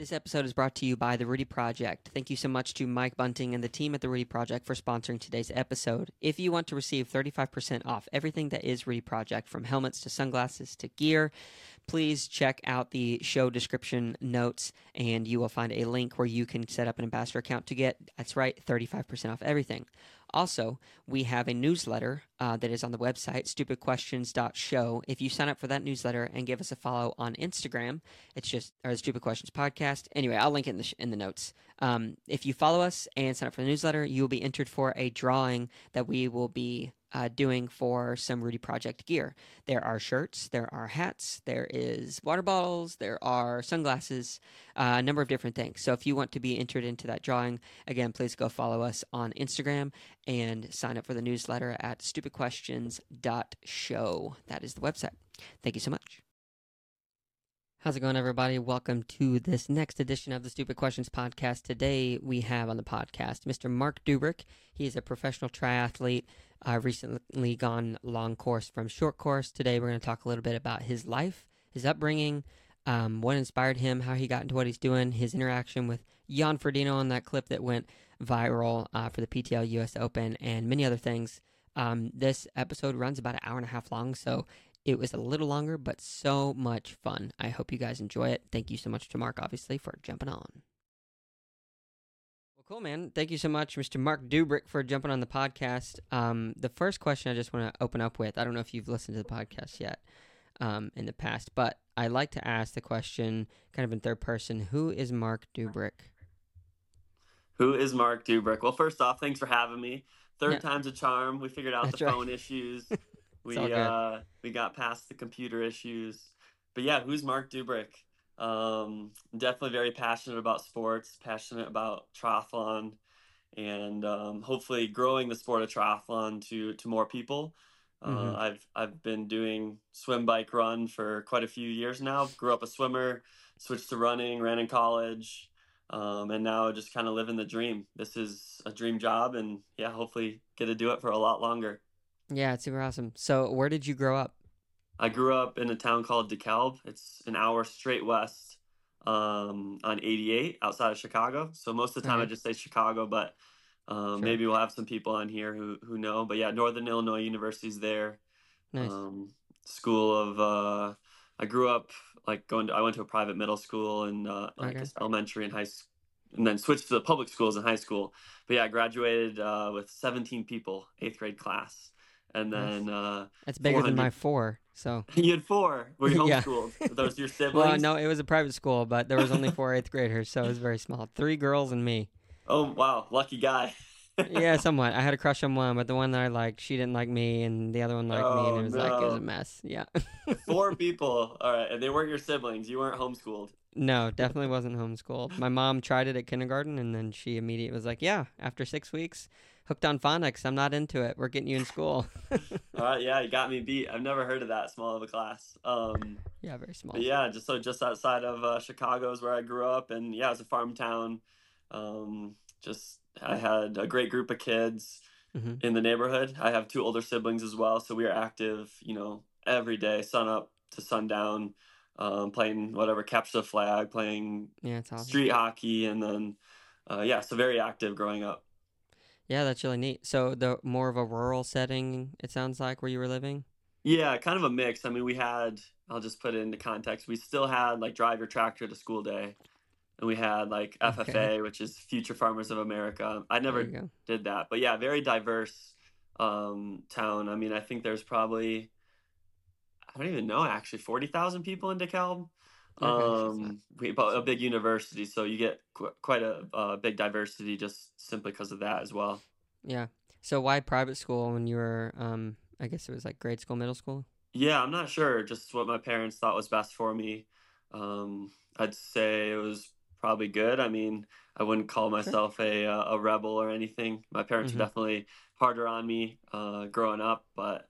This episode is brought to you by The Rudy Project. Thank you so much to Mike Bunting and the team at The Rudy Project for sponsoring today's episode. If you want to receive 35% off everything that is Rudy Project, from helmets to sunglasses to gear, please check out the show description notes and you will find a link where you can set up an ambassador account to get, that's right, 35% off everything. Also, we have a newsletter uh, that is on the website, stupidquestions.show. If you sign up for that newsletter and give us a follow on Instagram, it's just our Stupid Questions Podcast. Anyway, I'll link it in the, sh- in the notes. Um, if you follow us and sign up for the newsletter, you will be entered for a drawing that we will be uh, doing for some Rudy Project gear. There are shirts, there are hats, there is water bottles, there are sunglasses, uh, a number of different things. So if you want to be entered into that drawing, again, please go follow us on Instagram and sign up for the newsletter at stupidquestions.show. That is the website. Thank you so much. How's it going, everybody? Welcome to this next edition of the Stupid Questions podcast. Today, we have on the podcast Mr. Marc Dubrick. He is a professional triathlete, uh, recently gone long course from short course. Today, we're going to talk a little bit about his life, his upbringing, um, what inspired him, how he got into what he's doing, his interaction with Jan Frodeno on that clip that went viral uh, for the PTO US Open, and many other things. Um, this episode runs about an hour and a half long, so it was a little longer, but so much fun. I hope you guys enjoy it. Thank you so much to Marc, obviously, for jumping on. Well, cool, man. Thank you so much, Mr. Marc Dubrick, for jumping on the podcast. Um, the first question I just want to open up with I don't know if you've listened to the podcast yet um, in the past, but I like to ask the question kind of in third person Who is Marc Dubrick? Who is Marc Dubrick? Well, first off, thanks for having me. Third yeah. time's a charm. We figured out That's the right. phone issues. we uh, we got past the computer issues. But yeah, who's Marc Dubrick? Um, definitely very passionate about sports, passionate about triathlon, and um, hopefully growing the sport of triathlon to to more people. Uh, mm-hmm. I've I've been doing swim, bike, run for quite a few years now. Grew up a swimmer, switched to running, ran in college, um, and now just kind of living the dream. This is a dream job, and yeah, hopefully get to do it for a lot longer. Yeah, it's super awesome. So, where did you grow up? I grew up in a town called DeKalb. It's an hour straight west um, on 88 outside of Chicago. So most of the time Okay. I just say Chicago, but um, Sure. maybe we'll have some people on here who, who know. But yeah, Northern Illinois University's there. Nice. Um, school of, uh, I grew up like going to, I went to a private middle school and uh, like Okay. elementary and high school. And then switched to the public schools in high school. But yeah, I graduated uh, with 17 people, eighth grade class. And then uh, That's bigger than my four. So, you had four. Were you Yeah. homeschooled? Were Those your siblings? well, no, it was a private school, but there was only four eighth graders, so it was very small. Three girls and me. Oh wow, lucky guy. yeah, somewhat. I had a crush on one, but the one that I liked, she didn't like me, and the other one liked me, and Oh, it was like it was a mess. Yeah. Four people. All right, and they weren't your siblings. You weren't homeschooled. no, definitely wasn't homeschooled. My mom tried it at kindergarten, and then she immediately was like, "Yeah, after six weeks, hooked on phonics. I'm not into it. We're getting you in school." All right, yeah, you got me beat. I've never heard of that small of a class. Um, yeah, very small. yeah, just so just outside of uh, Chicago is where I grew up, and yeah, it's a farm town. Um, just I had a great group of kids hmm in the neighborhood. I have two older siblings as well, so we are active. You know, every day, sun up to sundown, um, playing whatever capture the flag, playing Yeah, it's awesome. street hockey, and then uh, yeah, so very active growing up. Yeah, that's really neat. So the more of a rural setting, it sounds like where you were living. Yeah, kind of a mix. I mean, we had, I'll just put it into context. We still had like drive your tractor to school day, and we had like FFA, Okay. which is Future Farmers of America. I never did that, but yeah, very diverse um, town. I mean, I think there's probably, I don't even know actually, 40,000 people in DeKalb. Okay, so it's not- Um, we, a big university, so you get qu- quite a, uh big diversity just simply because of that as well. Yeah. So why private school when you were um I guess it was like grade school, middle school? Yeah, I'm not sure. Just what my parents thought was best for me. Um, I'd say it was probably good. I mean, I wouldn't call myself a uh, a rebel or anything. My parents were definitely harder on me uh, growing up, but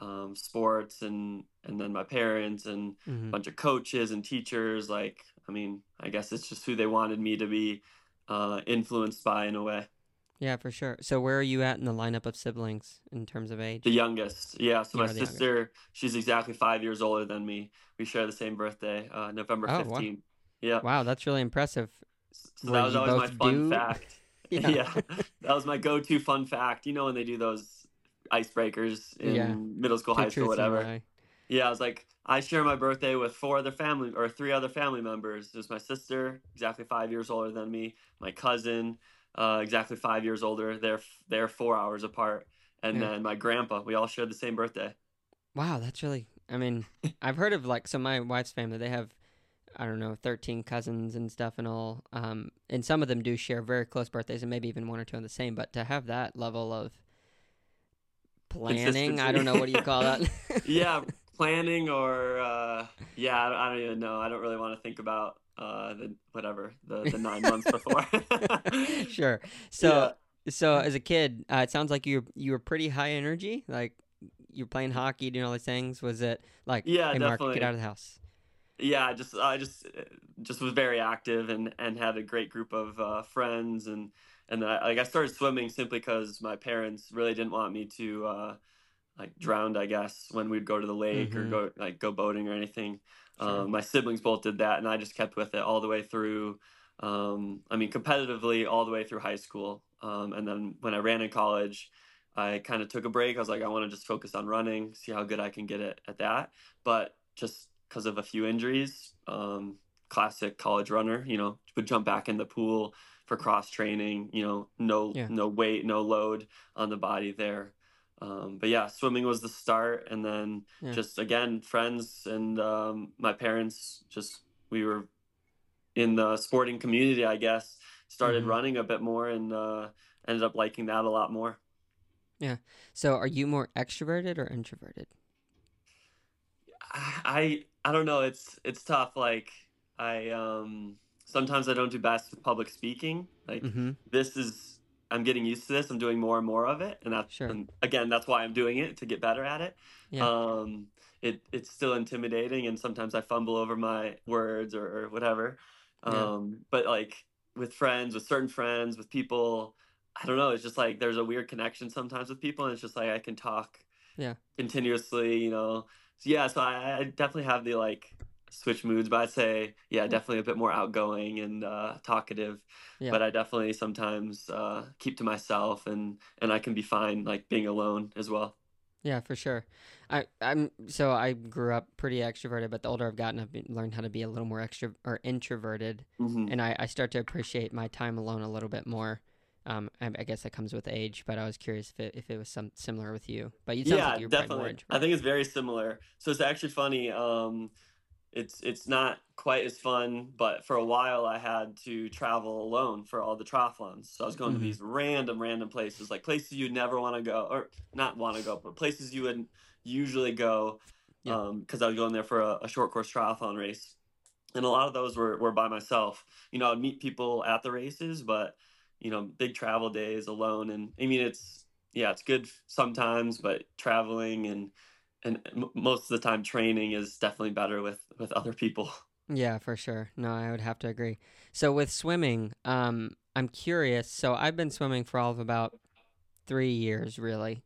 um, sports and and then my parents and a hmm bunch of coaches and teachers. Like, I mean, I guess it's just who they wanted me to be uh, influenced by in a way. Yeah, for sure. So where are you at in the lineup of siblings in terms of age? The youngest, yeah. So You my the youngest. sister, she's exactly five years older than me. We share the same birthday, uh, November Oh, wow. 15th. Yeah. Wow, that's really impressive. So that was always my fun do... fact. yeah. yeah. that was my go-to fun fact. You know when they do those icebreakers in yeah. middle school, Two high school, whatever. Yeah, I was like, I share my birthday with four other family or three other family members. There's my sister, exactly five years older than me, my cousin, uh, exactly five years older. They're they're four hours apart, and yeah. then my grandpa. We all share the same birthday. Wow, that's really. I mean, I've heard of like so my wife's family. They have, I don't know, thirteen cousins and stuff and all. Um, and some of them do share very close birthdays, and maybe even one or two on the same. But to have that level of planning, I don't know what do you call that. yeah, planning or uh, yeah, I, don't even know. I don't really want to think about uh, the whatever the, the nine months before. sure. So yeah. so as a kid, uh, it sounds like you you were pretty high energy. Like you're playing hockey, doing all these things. Was it like yeah, hey, Marc, get out of the house? Yeah, I just I just just was very active and and had a great group of uh, friends and and I, like I started swimming simply because my parents really didn't want me to uh, like drowned, I guess, when we'd go to the lake mm-hmm. or go like go boating or anything. Sure. Um, my siblings both did that, and I just kept with it all the way through. Um, I mean, competitively all the way through high school, um, and then when I ran in college, I kind of took a break. I was like, I want to just focus on running, see how good I can get it at that. But just because of a few injuries, um, classic college runner, you know, would jump back in the pool for cross training. You know, no yeah. no weight, no load on the body there. Um, but yeah, swimming was the start, and then yeah. just again, friends and um, my parents. Just we were in the sporting community, I guess. Started mm-hmm. running a bit more, and uh, ended up liking that a lot more. Yeah. So, are you more extroverted or introverted? I I don't know. It's it's tough. Like I um sometimes I don't do best with public speaking. Like mm-hmm. this is I'm getting used to this. I'm doing more and more of it, and that's sure. and again that's why I'm doing it to get better at it. Yeah. Um, it it's still intimidating, and sometimes I fumble over my words or, or whatever. Um, yeah. but like with friends, with certain friends, with people, I don't know. It's just like there's a weird connection sometimes with people, and it's just like I can talk, yeah, continuously. You know, so yeah. So I, I definitely have the like switch moods, but I'd say yeah, definitely a bit more outgoing and uh, talkative. Yeah. But I definitely sometimes uh, keep to myself, and and I can be fine like being alone as well. Yeah, for sure. I I'm so I grew up pretty extroverted, but the older I've gotten, I've been, learned how to be a little more extra or introverted, mm-hmm. and I, I start to appreciate my time alone a little bit more. Um, I, I, guess that comes with age, but I was curious if it, if it was some similar with you. But you yeah, like you definitely. I think it's very similar. So it's actually funny. Um, it's it's not quite as fun but for a while i had to travel alone for all the triathlons so i was going mm-hmm. to these random random places like places you'd never want to go or not want to go but places you wouldn't usually go because yeah. um, i was going there for a, a, short course triathlon race and a lot of those were, were by myself you know i'd meet people at the races but you know big travel days alone and i mean it's yeah it's good sometimes but traveling and and most of the time training is definitely better with with other people. Yeah for sure. No i would have to agree. So with swimming um i'm curious so i've been swimming for all of about three years really.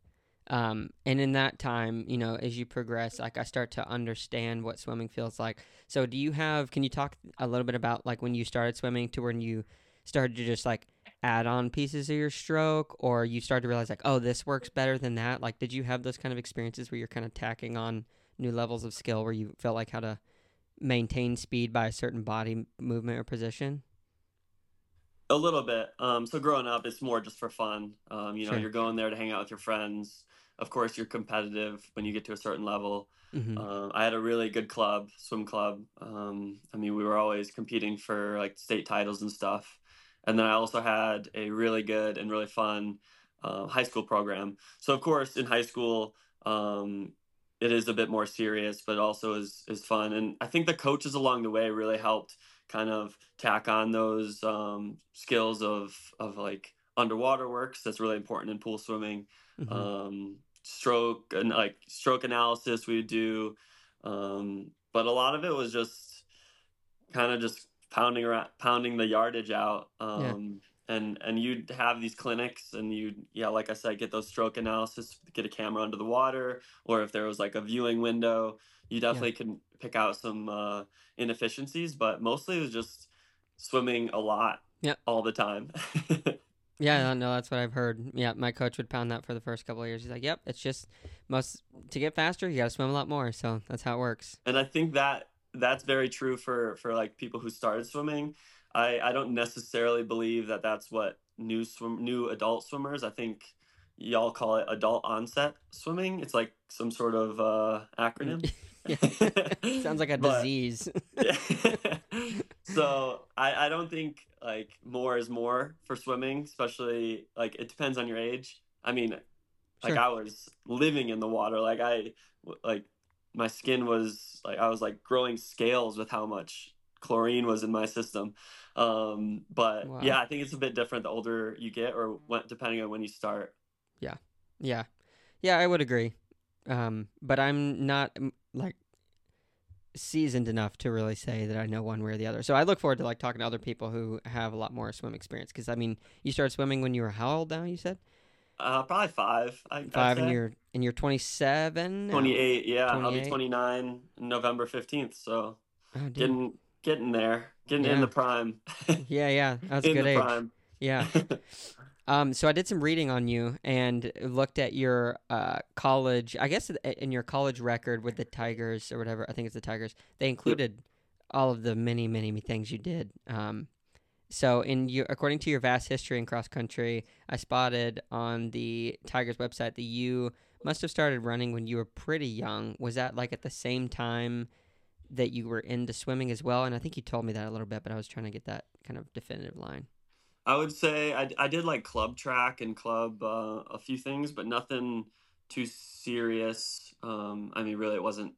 Um and in that time you know as you progress like i start to understand what swimming feels like. So do you have can you talk a little bit about like when you started swimming to when you started to just like add on pieces of your stroke or you start to realize like oh this works better than that? Like did you have those kind of experiences where you're kind of tacking on new levels of skill where you felt like how to maintain speed by a certain body movement or position? A little bit. Um, so growing up it's more just for fun. Um, you know sure. you're going there to hang out with your friends. Of course you're competitive when you get to a certain level. Mm-hmm. uh, i had a really good club swim club. Um, i mean we were always competing for like state titles and stuff and then I also had a really good and really fun uh, high school program. So, of course, in high school, um, it is a bit more serious, but also is, is fun. And I think the coaches along the way really helped kind of tack on those um, skills of, of like underwater works. That's really important in pool swimming. Mm-hmm. Um, stroke and like stroke analysis we would do. Um, but a lot of it was just kind of just pounding around, pounding the yardage out. Um, and and you'd have these clinics and you yeah like i said get those stroke analysis get a camera under the water or if there was like a viewing window you definitely yeah. can pick out some uh, inefficiencies but mostly it was just swimming a lot yeah all the time. Yeah no that's what i've heard. Yeah my coach would pound that for the first couple of years. He's like yep it's just most to get faster you got to swim a lot more. So that's how it works. And i think that that's very true for for like people who started swimming I, I don't necessarily believe that that's what new swim new adult swimmers. I think y'all call it adult onset swimming. It's like some sort of uh, acronym. Sounds like a but, disease. so I, I don't think like more is more for swimming, especially like it depends on your age. I mean, like sure. I was living in the water. Like I like my skin was like I was like growing scales with how much chlorine was in my system. Um, but wow. yeah, I think it's a bit different the older you get, or when, depending on when you start. Yeah, yeah, yeah. I would agree. Um, but I'm not like seasoned enough to really say that I know one way or the other. So I look forward to like talking to other people who have a lot more swim experience. Because I mean, you started swimming when you were how old now? You said. Uh, probably five. I, five, and you're and you're 27. 28. Yeah, 28? I'll be 29 November 15th. So oh, getting getting there, getting yeah. in the prime. yeah, yeah, that's a good age. Prime. Yeah. um, so I did some reading on you and looked at your uh, college. I guess in your college record with the Tigers or whatever. I think it's the Tigers. They included yep. all of the many, many things you did. Um, so, in you, according to your vast history in cross country, I spotted on the Tigers website that you must have started running when you were pretty young. Was that like at the same time that you were into swimming as well. And I think you told me that a little bit, but I was trying to get that kind of definitive line. I would say I, I did like club track and club uh, a few things, but nothing too serious. Um, I mean, really, it wasn't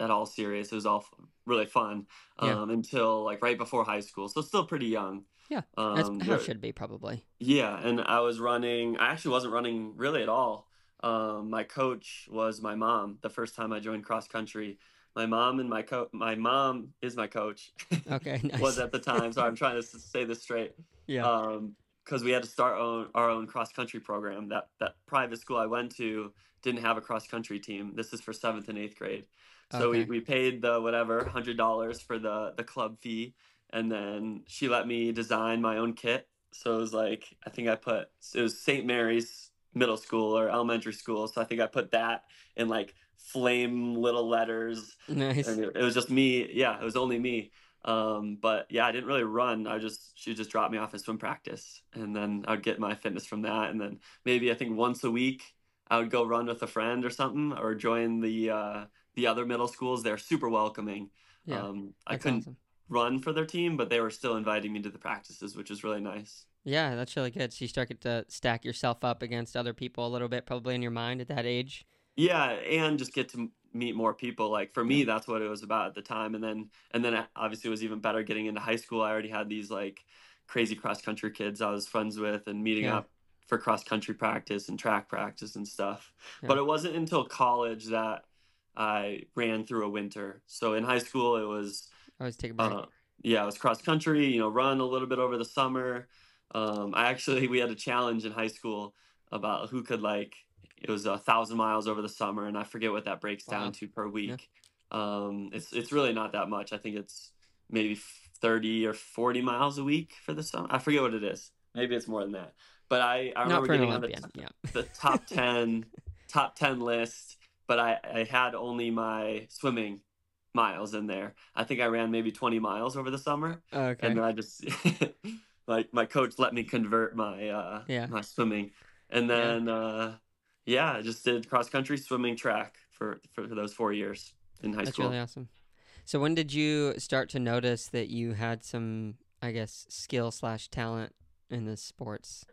at all serious. It was all really fun um, yeah. until like right before high school. So still pretty young. Yeah, um, how it should be probably. Yeah, and I was running. I actually wasn't running really at all. Um, my coach was my mom the first time I joined cross country. My mom and my coach my mom is my coach okay nice. was at the time so i'm trying to say this straight. Yeah. Um because we had to start our own, our own cross country program. That that private school i went to didn't have a cross country team. This is for seventh and eighth grade. So okay. we, we paid the whatever hundred dollars for the the club fee and then she let me design my own kit. So it was like i think i put it was st mary's middle school or elementary school so i think i put that in like flame little letters. Nice. And it, it was just me. Yeah, it was only me. Um, but yeah, I didn't really run. I just she just dropped me off at swim practice, and then I'd get my fitness from that. And then maybe I think once a week I would go run with a friend or something, or join the uh, the other middle schools. They're super welcoming. Yeah, um, I couldn't awesome. run for their team, but they were still inviting me to the practices, which is really nice. Yeah, that's really good. So you start to stack yourself up against other people a little bit, probably in your mind at that age. Yeah, and just get to meet more people. Like for me, that's what it was about at the time. And then and then obviously it was even better getting into high school. I already had these like crazy cross country kids I was friends with and meeting yeah. up for cross country practice and track practice and stuff. Yeah. But it wasn't until college that I ran through a winter. So in high school it was I was taking. Uh, yeah, it was cross country, you know, run a little bit over the summer. Um, I actually we had a challenge in high school about who could like it was a thousand miles over the summer, and I forget what that breaks wow. down to per week. Yeah. Um, it's it's really not that much. I think it's maybe thirty or forty miles a week for the summer. I forget what it is. Maybe it's more than that. But I, I remember getting on the, yeah. the top ten top ten list, but I, I had only my swimming miles in there. I think I ran maybe twenty miles over the summer. Okay. And then I just like my coach let me convert my uh yeah. my swimming. And then yeah. uh yeah, I just did cross country, swimming, track for for those four years in high That's school. That's really awesome. So when did you start to notice that you had some, I guess, skill slash talent in the sports?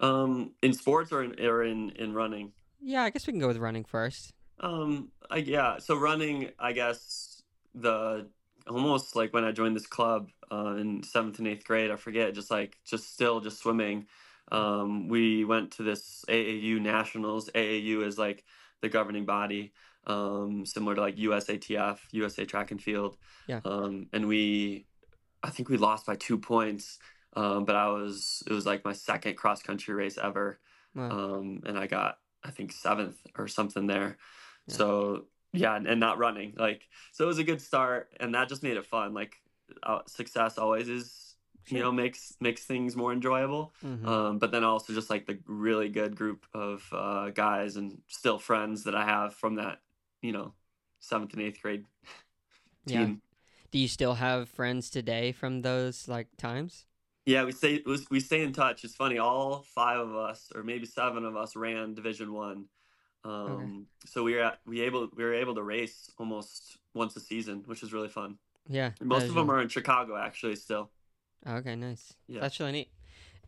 Um, in sports or in or in in running? Yeah, I guess we can go with running first. Um, I, yeah. So running, I guess the almost like when I joined this club uh, in seventh and eighth grade, I forget, just like just still just swimming. Um, we went to this AAU nationals. AAU is like the governing body, um, similar to like USATF, USA Track and Field. Yeah. Um, and we, I think we lost by two points. Um, but I was it was like my second cross country race ever, Wow. um, and I got I think seventh or something there. Yeah. So yeah, and, and not running like so it was a good start, and that just made it fun. Like uh, success always is you know makes makes things more enjoyable. Mhm. Um, but then also just like the really good group of uh, guys and still friends that I have from that you know seventh and eighth grade Yeah. Do you still have friends today from those like times? Yeah, we stay we stay in touch. It's funny. All five of us, or maybe seven of us, ran Division One. Um, so we were at, we able we were able to race almost once a season, which is really fun. Yeah. And most of them really- are in Chicago actually still. Okay, nice. Yeah. That's really neat.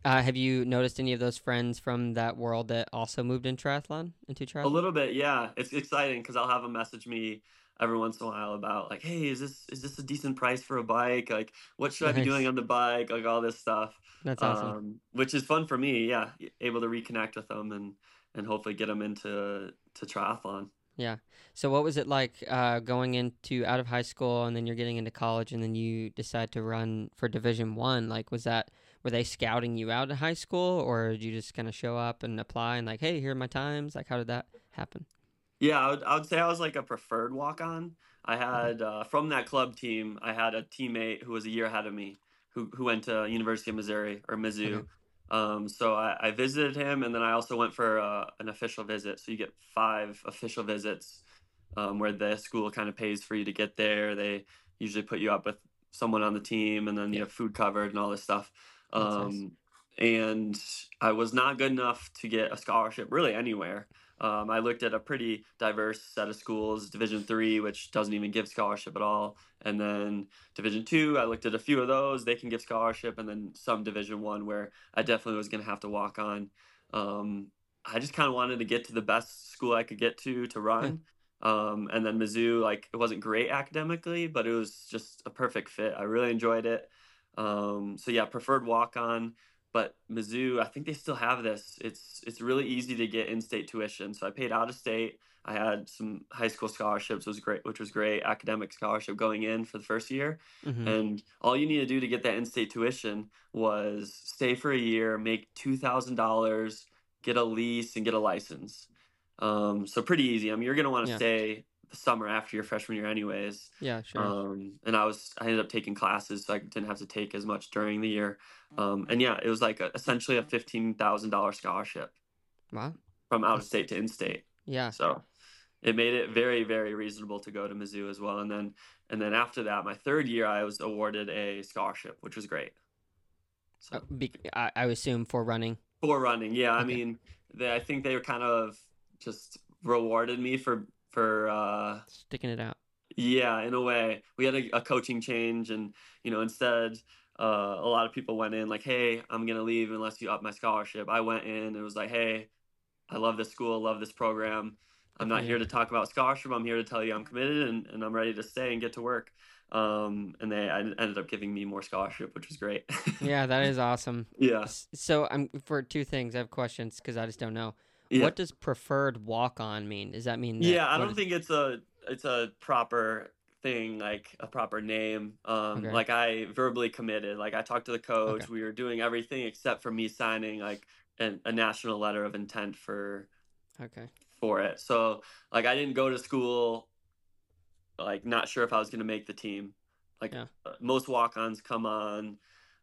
Uh, have you noticed any of those friends from that world that also moved in triathlon into triathlon? A little bit, yeah. It's exciting because I'll have them message me every once in a while about like, hey, is this is this a decent price for a bike? Like, what should I be doing on the bike? Like all this stuff. That's awesome. um, which is fun for me. Yeah, able to reconnect with them and and hopefully get them into to triathlon. Yeah. So what was it like uh, going into out of high school and then you're getting into college and then you decide to run for Division One? Like, was that were they scouting you out in high school or did you just kind of show up and apply and like, hey, here are my times? Like, how did that happen? Yeah, I would, I would say I was like a preferred walk on. I Mm-hmm. had uh, from that club team, I had a teammate who was a year ahead of me, who who went to University of Missouri or Mizzou. Okay. Um, so I, I visited him, and then I also went for uh, an official visit. So you get five official visits, um, where the school kind of pays for you to get there. They usually put you up with someone on the team, and then you have food covered and all this stuff. That's nice. Um, and I was not good enough to get a scholarship really anywhere. Um, I looked at a pretty diverse set of schools, Division three, which doesn't even give scholarship at all, and then Division two. I looked at a few of those; they can give scholarship, and then some Division one where I definitely was going to have to walk on. Um, I just kind of wanted to get to the best school I could get to to run, um, and then Mizzou, like it wasn't great academically, but it was just a perfect fit. I really enjoyed it. Um, so yeah, preferred walk on but Mizzou, I think they still have this. It's it's really easy to get in-state tuition. So I paid out of state. I had some high school scholarships, was great, which was great. Academic scholarship going in for the first year, hmm and all you need to do to get that in-state tuition was stay for a year, make two thousand dollars, get a lease, and get a license. Um, so pretty easy. I mean, you're gonna want to Yeah. stay summer after your freshman year, anyways. Yeah, sure. Um, and I was I ended up taking classes, so I didn't have to take as much during the year. Um, and yeah, it was like a, essentially a fifteen thousand dollar scholarship wow. from out of state to in state. Yeah. So it made it very very reasonable to go to Mizzou as well. And then and then after that, my third year, I was awarded a scholarship, which was great. So Uh, be- I, I assume for running. for running, yeah, I mean, they, I think they were kind of just rewarded me for for. Uh, Sticking it out. Yeah, in a way, we had a, a coaching change, and you know, instead, uh, a lot of people went in like, "Hey, I'm gonna leave unless you up my scholarship." I went in and it was like, "Hey, I love this school, love this program. I'm not here to talk about scholarship. I'm here to tell you I'm committed and, and I'm ready to stay and get to work." Um, and they I ended up giving me more scholarship, which was great. Yeah, that is awesome. yeah, So I'm for two things. I have questions because I just don't know. Yeah. What does preferred walk on mean? Does that mean? That, Yeah, I don't is- think it's a it's a proper thing, like a proper name. Um, Okay. like I verbally committed. Like I talked to the coach. Okay. We were doing everything except for me signing like an, a national letter of intent for Okay. for it. So like I didn't go to school like not sure if I was going to make the team. Like Yeah. uh, most walk-ons come on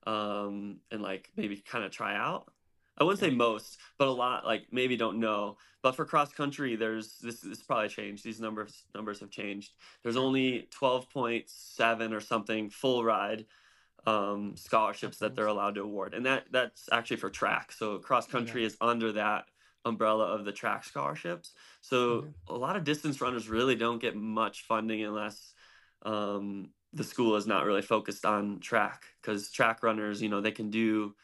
um and like maybe kind of try out. I wouldn't say most, but a lot like maybe don't know. But for cross country there's this this probably changed. These numbers numbers have changed. There's only 12.7 or something full ride um scholarships that they're allowed to award. And that that's actually for track. So cross country is under that umbrella of the track scholarships. So Okay. a lot of distance runners really don't get much funding unless um, the school is not really focused on track because track runners, you know, they can do,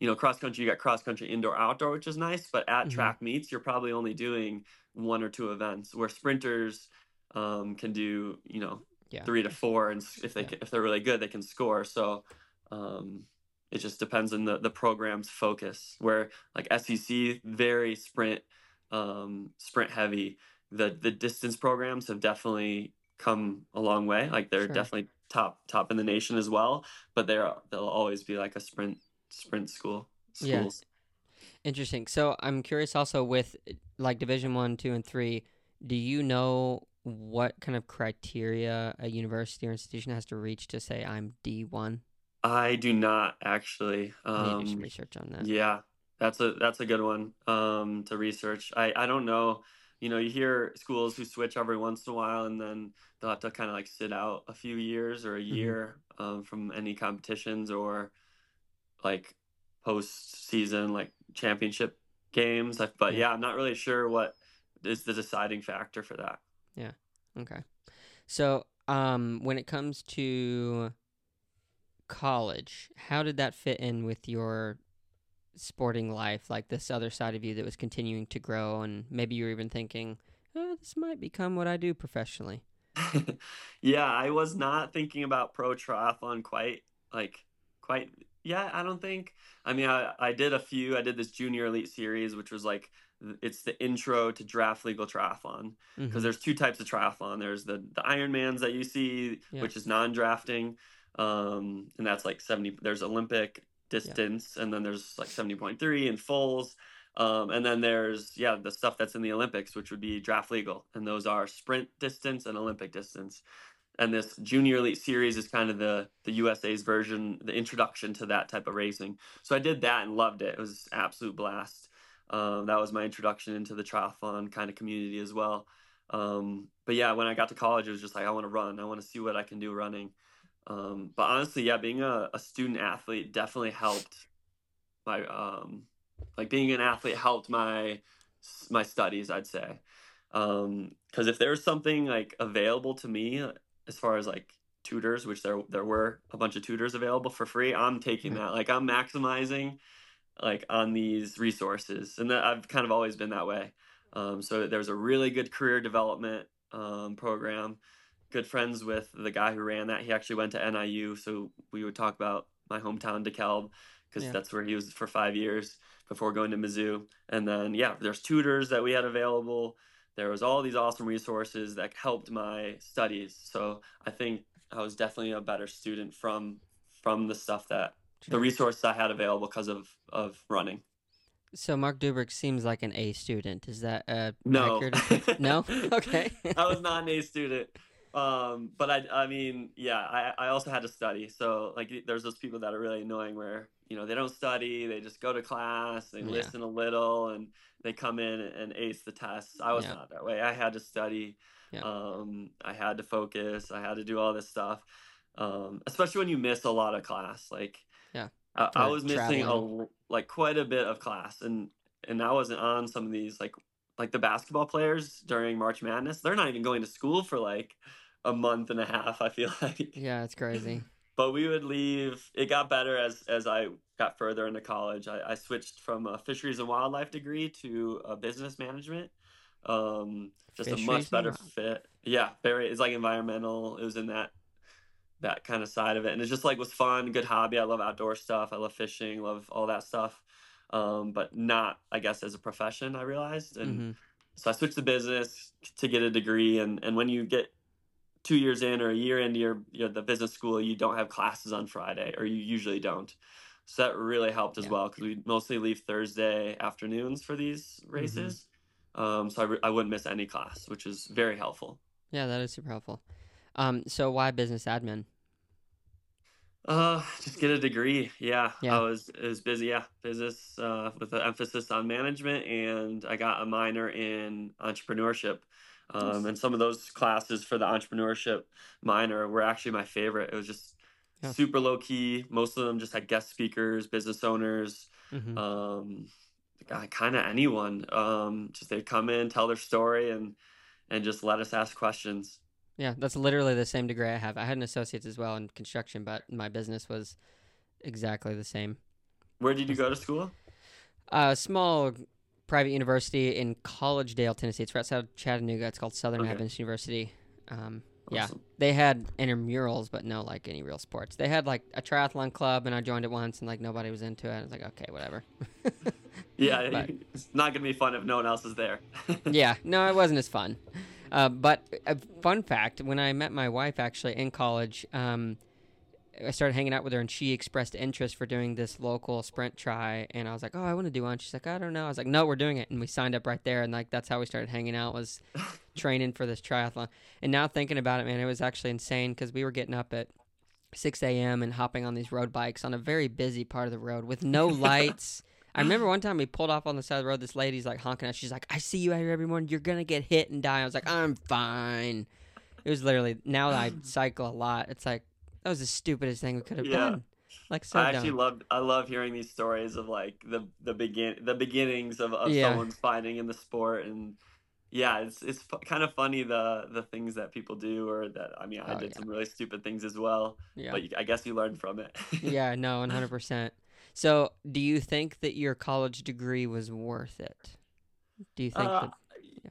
you know, cross country, you got cross country indoor outdoor, which is nice, but at Mhm. track meets, you're probably only doing one or two events where sprinters um, can do, you know, Yeah. three to four. And if they, Yeah. if they're really good, they can score. So um, it just depends on the, the program's focus where like SEC, very sprint, um, sprint heavy. The, the distance programs have definitely come a long way. Like they're Sure. definitely top top in the nation as well, but they're they'll always be like a sprint sprint school schools. Yeah. Interesting. So I'm curious also with like Division One, Two, and Three. Do you know what kind of criteria a university or institution has to reach to say I'm D one? I do not actually. Um, need research on that. Yeah, that's a that's a good one um, to research. I I don't know. You know, you hear schools who switch every once in a while, and then they'll have to kind of like sit out a few years or a mm-hmm. year mm-hmm. um, from any competitions or like post season like championship games. But yeah. yeah, I'm not really sure what is the deciding factor for that. Yeah. Okay. So, um, when it comes to college, how did that fit in with your sporting life? Like this other side of you that was continuing to grow, and maybe you were even thinking, oh, this might become what I do professionally. yeah, I was not thinking about pro triathlon quite like quite yeah, I don't think. I mean, I, I did a few. I did this junior elite series, which was like it's the intro to draft legal triathlon because mm-hmm. there's two types of triathlon. There's the the Ironmans that you see, yeah. which is non-drafting, um, and that's like seventy. There's Olympic distance, yeah. and then there's like seventy point three and fulls. Um, and then there's yeah the stuff that's in the Olympics, which would be draft legal, and those are sprint distance and Olympic distance and this junior elite series is kind of the the USA's version, the introduction to that type of racing. So I did that and loved it. It was an absolute blast. Um, that was my introduction into the triathlon kind of community as well. Um, but yeah, when I got to college, it was just like I want to run. I want to see what I can do running. Um, but honestly, yeah, being a, a student athlete definitely helped my um, like being an athlete helped my my studies. I'd say because um, if there was something like available to me as far as like tutors, which there there were a bunch of tutors available for free. I'm taking that. Like I'm maximizing like on these resources, and that I've kind of always been that way. Um, so there's a really good career development um, program. Good friends with the guy who ran that. He actually went to NIU, so we would talk about my hometown DeKalb because yeah. that's where he was for five years before going to Mizzou. And then yeah, there's tutors that we had available there was all these awesome resources that helped my studies. So I think I was definitely a better student from from the stuff that the resources I had available because of of running. So Marc Dubrick seems like an A student. Is that uh, no? no. Okay. I was not an A student. Um, but I, I mean, yeah, I, I also had to study. So like, there's those people that are really annoying where you know they don't study, they just go to class, they yeah. listen a little, and they come in and ace the tests. I was yeah. not that way. I had to study. Yeah. Um, I had to focus. I had to do all this stuff. Um, especially when you miss a lot of class. Like, yeah, I, I was missing traveling. a like quite a bit of class, and and I wasn't on some of these like like the basketball players during March Madness, they're not even going to school for like a month and a half. I feel like. Yeah, it's crazy. but we would leave. It got better as as I got further into college. I, I switched from a fisheries and wildlife degree to a business management. Um, just fisheries a much better fit. Yeah, very. It's like environmental. It was in that that kind of side of it, and it just like was fun, good hobby. I love outdoor stuff. I love fishing. Love all that stuff um, but not, I guess, as a profession. I realized, and mm-hmm. so I switched to business to get a degree. And and when you get two years in or a year into your, your the business school, you don't have classes on Friday, or you usually don't. So that really helped as yeah. well because we mostly leave Thursday afternoons for these mm-hmm. races. Mm-hmm. Um, so I, re- I wouldn't miss any class, which is very helpful. Yeah, that is super helpful. Um, so why business admin? Uh, just get a degree. Yeah, yeah. I was was busy. Yeah, business uh, with an emphasis on management, and I got a minor in entrepreneurship. Um, and some of those classes for the entrepreneurship minor were actually my favorite. It was just yeah. super low key. Most of them just had guest speakers, business owners, mm-hmm. um, kind of anyone. Um, just they'd come in, tell their story, and and just let us ask questions. Yeah, that's literally the same degree I have. I had an associate's as well in construction, but my business was exactly the same. Where did you go to school? A small private university in Collegedale, Tennessee. It's right outside of Chattanooga. It's called Southern okay. Adventist University. Um, awesome. Yeah, they had intramurals, but no like any real sports. They had like a triathlon club, and I joined it once, and like nobody was into it. I was like, okay, whatever. yeah, but, it's not gonna be fun if no one else is there. yeah, no, it wasn't as fun. Uh, but a fun fact: when I met my wife, actually in college, um, I started hanging out with her, and she expressed interest for doing this local sprint try. And I was like, "Oh, I want to do one." She's like, "I don't know." I was like, "No, we're doing it," and we signed up right there. And like that's how we started hanging out was training for this triathlon. And now thinking about it, man, it was actually insane because we were getting up at 6 a.m. and hopping on these road bikes on a very busy part of the road with no lights. I remember one time we pulled off on the side of the road. This lady's like honking at. She's like, "I see you out here every morning. You're gonna get hit and die." I was like, "I'm fine." It was literally now that I cycle a lot. It's like that was the stupidest thing we could have Yeah. done. Like so I actually love I love hearing these stories of like the the begin the beginnings of, of Yeah. someone's fighting in the sport and yeah it's it's fu- kind of funny the the things that people do or that I mean I Oh, did yeah. some really stupid things as well yeah. but you, I guess you learn from it yeah. No, one hundred percent. So, do you think that your college degree was worth it? Do you think Uh, that?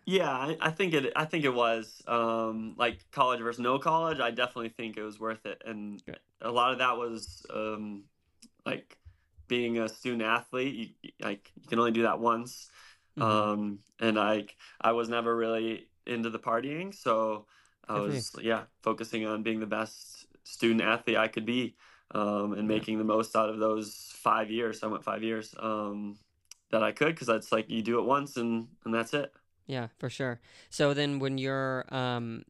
Yeah, I, I think it. I think it was um, like college versus no college. I definitely think it was worth it, and a lot of that was um, like being a student athlete. You, like you can only do that once, Mhm. um, and like I was never really into the partying, so I was yeah focusing on being the best student athlete I could be, um, and Yeah. making the most out of those five years. I went five years um, that I could because that's like you do it once and and that's it. Yeah, for sure. So then, when you're um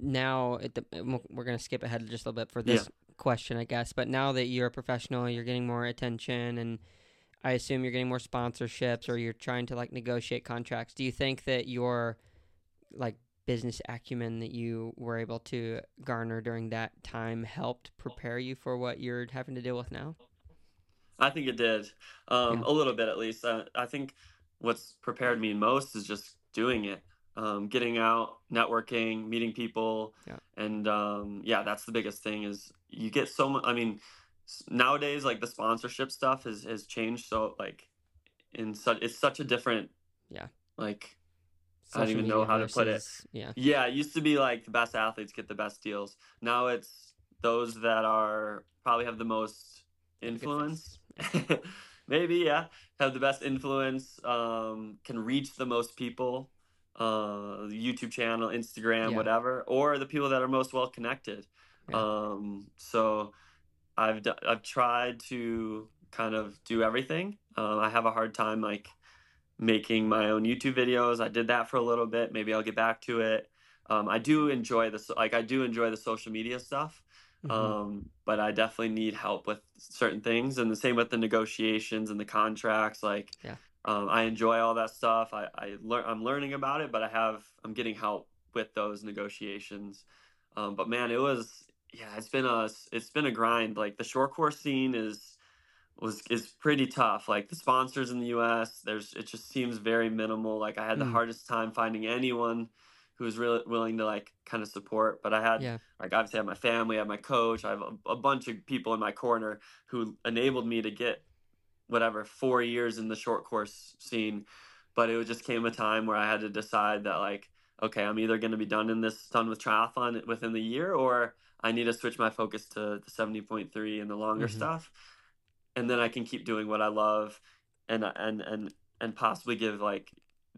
now at the, we'll- we're gonna skip ahead just a little bit for Yeah. this question, I guess. But now that you're a professional, you're getting more attention, and I assume you're getting more sponsorships, or you're trying to like negotiate contracts. Do you think that your like business acumen that you were able to garner during that time helped prepare you for what you're having to deal with now? I think it did, um, Yeah. a little bit at least. Uh, I think what's prepared me most is just doing it, um, getting out, networking, meeting people, Yeah. and um, yeah, that's the biggest thing. Is you get so much. I mean, nowadays like the sponsorship stuff has has changed. So like, in such it's such a different Yeah. like I don't even know how to put it. Yeah. Yeah, it used to be like the best athletes get the best deals. Now it's those that are probably have the most Have a good influence. Maybe, yeah, have the best influence, um, can reach the most people, uh, YouTube channel, Instagram, Yeah. whatever, or the people that are most well connected. Yeah. Um, so I've d- I've tried to kind of do everything. Um, I have a hard time like making my own YouTube videos. I did that for a little bit. Maybe I'll get back to it. Um, I do enjoy this, like I do enjoy the social media stuff, Mhm. um, but I definitely need help with certain things. And the same with the negotiations and the contracts. Like, Yeah. um, I enjoy all that stuff. I, I learn, I'm learning about it, but I have, I'm getting help with those negotiations. Um, but man, it was, yeah, it's been a, it's been a grind. Like the short course scene is, was is pretty tough. Like the sponsors in the U.S., there's it just seems very minimal. Like I had the Mm. hardest time finding anyone who was really willing to like kind of support. But I had Yeah. like obviously I have my family, I have my coach, I have a, a bunch of people in my corner who enabled me to get whatever four years in the short course scene. But it just came a time where I had to decide that like, okay, I'm either going to be done in this done with triathlon within the year, or I need to switch my focus to the seventy point three and the longer Mhm. stuff, and then I can keep doing what I love, and and and and possibly give like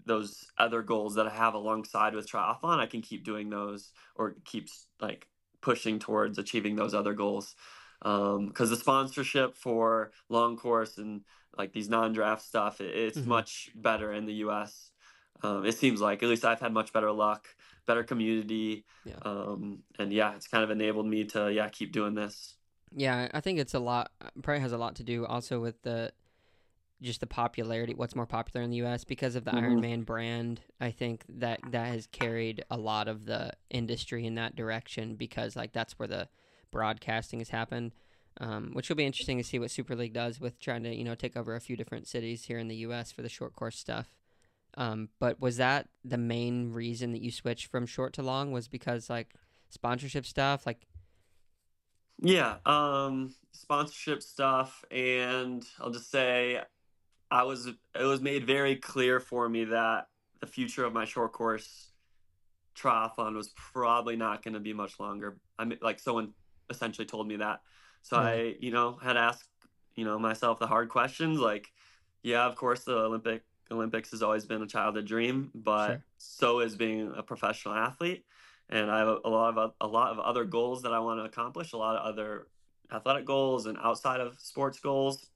those other goals that I have alongside with triathlon. I can keep doing those or keep like pushing towards achieving those other goals because the sponsorship for long course and like these non-draft stuff it, it's Mhm. much better in the us um, it seems like at least i've had much better luck better community Yeah. um, and yeah it's kind of enabled me to yeah keep doing this Yeah, I think it's a lot. Probably has a lot to do also with the just the popularity. What's more popular in the U.S. because of the Mhm. Ironman brand. I think that that has carried a lot of the industry in that direction because like that's where the broadcasting has happened. Um, which will be interesting to see what Super League does with trying to you know take over a few different cities here in the U.S. for the short course stuff. Um, but was that the main reason that you switched from short to long? Was because like sponsorship stuff, like yeah um sponsorship stuff and i'll just say i was it was made very clear for me that the future of my short course triathlon was probably not going to be much longer i mean like someone essentially told me that so Really? i you know had asked you know myself the hard questions like yeah of course the olympic olympics has always been a childhood dream but Sure. so is being a professional athlete and i have a, a lot of a lot of other goals that i want to accomplish a lot of other athletic goals and outside of sports goals.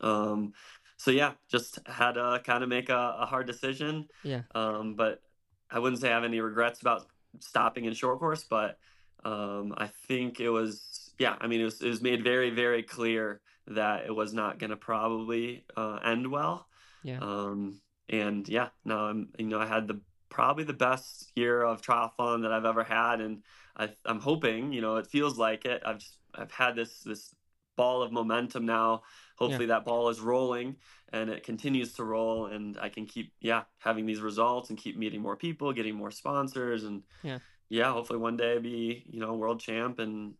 Um, so yeah, just had to kind of make a, a hard decision. Yeah. Um, but I wouldn't say I have any regrets about stopping in short course, but um, I think it was yeah. I mean, it was it was made very very clear that it was not going to probably uh, end well. Yeah. Um, and yeah, now I'm you know I had the probably the best year of triathlon that I've ever had, and I, I'm hoping you know it feels like it. I've just I've had this this ball of momentum now. Hopefully yeah. that ball is rolling and it continues to roll and I can keep yeah, having these results and keep meeting more people, getting more sponsors and yeah. Yeah, hopefully one day be, you know, world champ and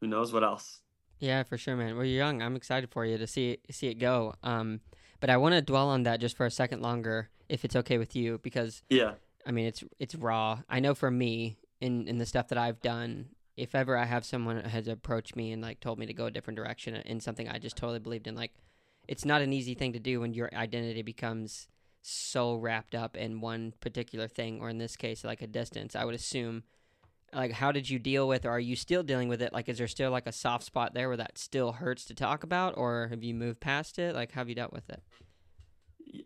who knows what else. Yeah, for sure, man. Well, you're young. I'm excited for you to see see it go. Um, but I want to dwell on that just for a second longer, if it's okay with you, because yeah, I mean it's it's raw. I know for me in in the stuff that I've done, if ever I have someone has approached me and like told me to go a different direction in something I just totally believed in, like it's not an easy thing to do when your identity becomes so wrapped up in one particular thing, or in this case, like a distance. I would assume, like, how did you deal with, or are you still dealing with it? Like, is there still like a soft spot there where that still hurts to talk about, or have you moved past it? Like, how have you dealt with it?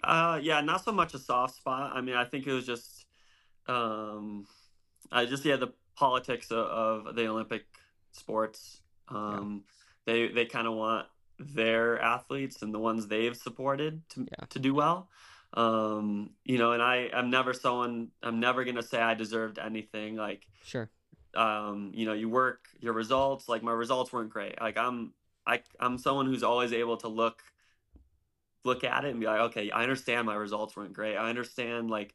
Uh, yeah, not so much a soft spot. I mean, I think it was just, um, I just yeah the politics of, of the Olympic sports. Um, yeah. They they kind of want their athletes and the ones they've supported to yeah. to do well. Um, you know, and I I'm never someone I'm never gonna say I deserved anything. Like sure. Um, you know, you work your results. Like my results weren't great. Like I'm I I'm someone who's always able to look look at it and be like, okay, I understand my results weren't great. I understand like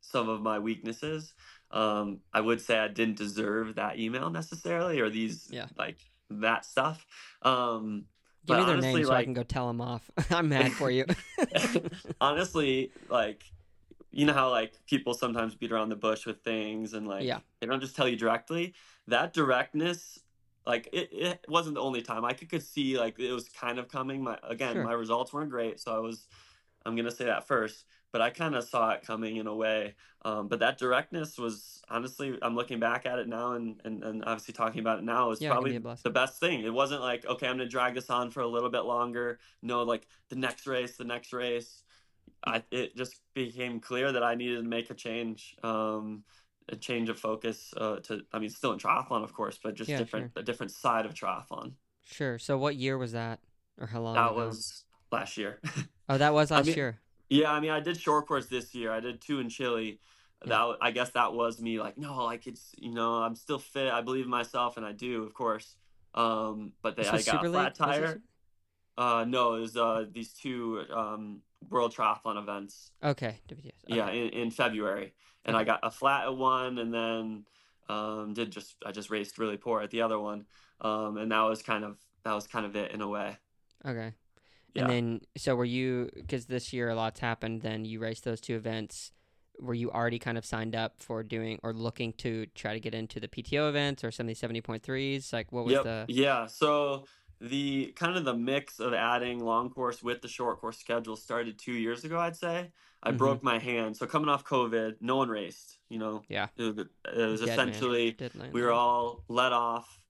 some of my weaknesses um, I would say I didn't deserve that email necessarily or these yeah. like that stuff. Um, Give me their honestly, name so like, I can go tell them off. I'm mad for you. honestly, like you know how like people sometimes beat around the bush with things and like yeah. they don't just tell you directly. That directness, like it, it wasn't the only time. I could, could see like it was kind of coming. My again, sure. my results weren't great, so I was I'm gonna say that first but I kind of saw it coming in a way. Um, but that directness was honestly, I'm looking back at it now and, and, and obviously talking about it now is yeah, probably the best thing. It wasn't like, okay, I'm going to drag this on for a little bit longer. No, like the next race, the next race. I, it just became clear that I needed to make a change, um, a change of focus uh, to, I mean, still in triathlon, of course, but just yeah, different, sure. a different side of triathlon. Sure. So what year was that or how long? That ago? was last year. oh, that was last I mean, year. Yeah, I mean, I did short course this year. I did two in Chile. Yeah. That I guess that was me like, no, like it's you know, I'm still fit. I believe in myself, and I do, of course. Um, but they, I got a flat tire. Uh, no, it was uh these two um world triathlon events. Okay, okay. Yeah, in, in February, and okay. I got a flat at one, and then um did just I just raced really poor at the other one. Um, and that was kind of that was kind of it in a way. Okay. Yeah. And then, so were you, because this year a lot's happened, then you raced those two events. Were you already kind of signed up for doing or looking to try to get into the PTO events or some of these 70.3s? Like, what was yep. the. Yeah. So, the kind of the mix of adding long course with the short course schedule started two years ago, I'd say. I mm-hmm. broke my hand. So, coming off COVID, no one raced, you know? Yeah. It was, it was essentially, we were all let off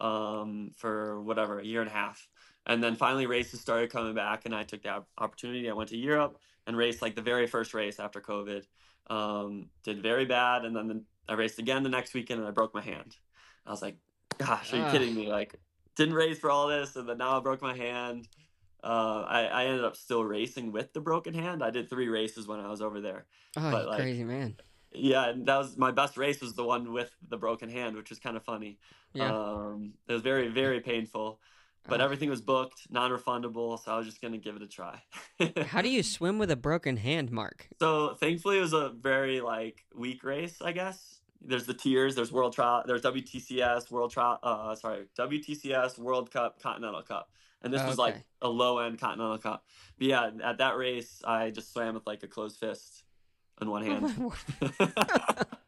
um, for whatever, a year and a half. And then finally, races started coming back, and I took the opportunity. I went to Europe and raced like the very first race after COVID. Um, did very bad, and then the, I raced again the next weekend, and I broke my hand. I was like, "Gosh, are you uh. kidding me?" Like, didn't race for all this, and then now I broke my hand. Uh, I, I ended up still racing with the broken hand. I did three races when I was over there. Oh, but, like, crazy man! Yeah, and that was my best race was the one with the broken hand, which was kind of funny. Yeah. Um, it was very very painful but oh. everything was booked, non-refundable, so I was just gonna give it a try. How do you swim with a broken hand, Marc? So thankfully, it was a very like weak race, I guess. There's the tiers. There's World Trial. There's WTCS World Trial. Uh, sorry, WTCS World Cup Continental Cup, and this was like a low end Continental Cup. But yeah, at that race, I just swam with like a closed fist in one hand.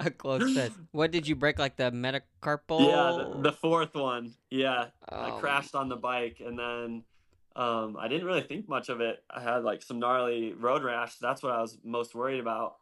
a close fist. What did you break? Like the metacarpal? Yeah, the, the fourth one. Yeah, oh. I crashed on the bike, and then um, I didn't really think much of it. I had like some gnarly road rash. That's what I was most worried about.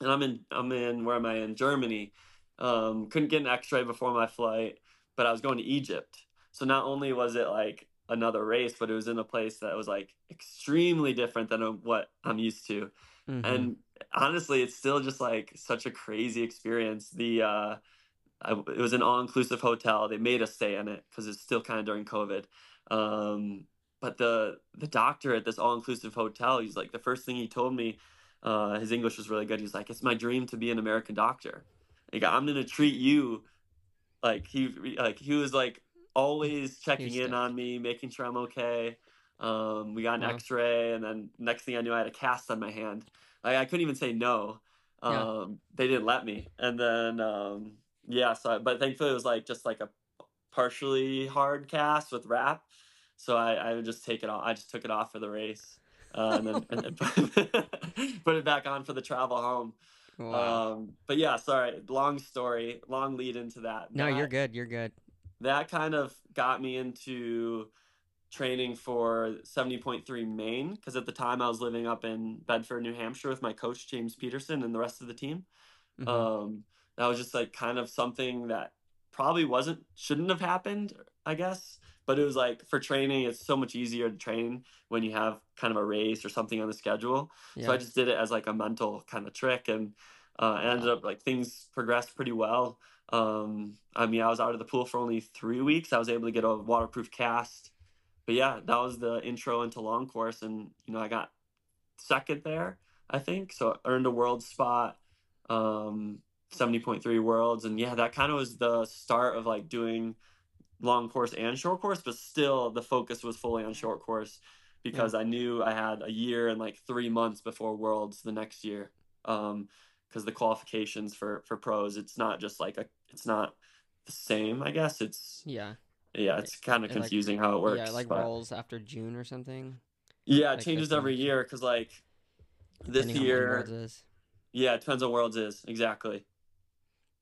And I'm in. I'm in. Where am I in? Germany. Um, couldn't get an X-ray before my flight, but I was going to Egypt. So not only was it like another race, but it was in a place that was like extremely different than what I'm used to. Mm-hmm. And honestly, it's still just like such a crazy experience. The uh, I, it was an all-inclusive hotel. They made us stay in it because it's still kind of during COVID. Um, but the the doctor at this all-inclusive hotel, he's like the first thing he told me. Uh, his English was really good. He's like, "It's my dream to be an American doctor. Like, I'm gonna treat you like he like he was like always checking in on me, making sure I'm okay. Um, we got an wow. X-ray, and then next thing I knew, I had a cast on my hand. Like, I couldn't even say no. Um, yeah. They didn't let me, and then um, yeah. So, but thankfully, it was like just like a partially hard cast with wrap. So I, I would just take it off. I just took it off for the race, uh, and then, and then put it back on for the travel home. Wow. Um, but yeah, sorry, long story, long lead into that. No, that, you're good. You're good. That kind of got me into training for 70.3 Maine because at the time I was living up in Bedford, New Hampshire with my coach James Peterson and the rest of the team. Mm-hmm. Um, that was just like kind of something that probably wasn't shouldn't have happened, I guess. But it was like for training, it's so much easier to train when you have kind of a race or something on the schedule. Yeah. So I just did it as like a mental kind of trick, and uh, ended up like things progressed pretty well. Um, I mean, I was out of the pool for only three weeks. I was able to get a waterproof cast but yeah, that was the intro into long course, and you know I got second there, I think. So I earned a world spot, um, seventy point three worlds, and yeah, that kind of was the start of like doing long course and short course, but still the focus was fully on short course because yeah. I knew I had a year and like three months before worlds the next year. Um, because the qualifications for for pros, it's not just like a, it's not the same. I guess it's yeah yeah, it's kind of confusing like, how it works. Yeah, like but... rolls after June or something. Yeah, it like changes every year because like this year. Yeah, it depends on worlds is exactly.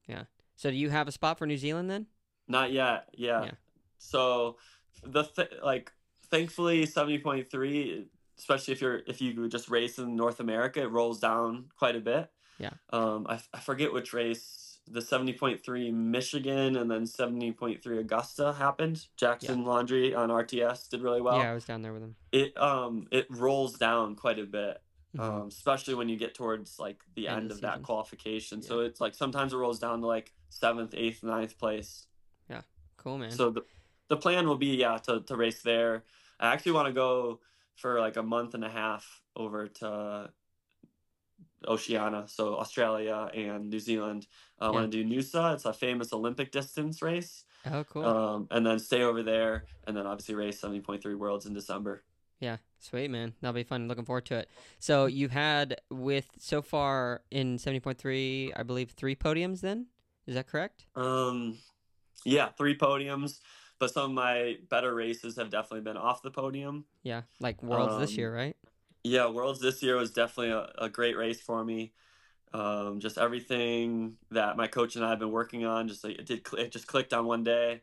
Yeah. So do you have a spot for New Zealand then? Not yet. Yeah. yeah. So the th- like thankfully seventy point three, especially if you're if you just race in North America, it rolls down quite a bit. Yeah. Um, I, I forget which race the 70.3 Michigan and then 70.3 Augusta happened. Jackson yeah. Laundry on RTS did really well. Yeah, I was down there with him. It um it rolls down quite a bit. Mm-hmm. Um, especially when you get towards like the end, end of, that qualification. Yeah. So it's like sometimes it rolls down to like seventh, eighth, ninth place. Yeah, cool, man. So the the plan will be yeah to to race there. I actually want to go for like a month and a half over to Oceania, so Australia and New Zealand. I yeah. want to do Noosa. It's a famous Olympic distance race. Oh, cool. Um, and then stay over there, and then obviously race 70.3 Worlds in December. Yeah, sweet man. That'll be fun. Looking forward to it. So you've had with so far in 70.3, I believe three podiums. Then is that correct? Um, yeah, three podiums. But some of my better races have definitely been off the podium. Yeah, like Worlds um, this year, right? Yeah, Worlds this year was definitely a, a great race for me. Um, just everything that my coach and I have been working on, just like it did, it just clicked on one day.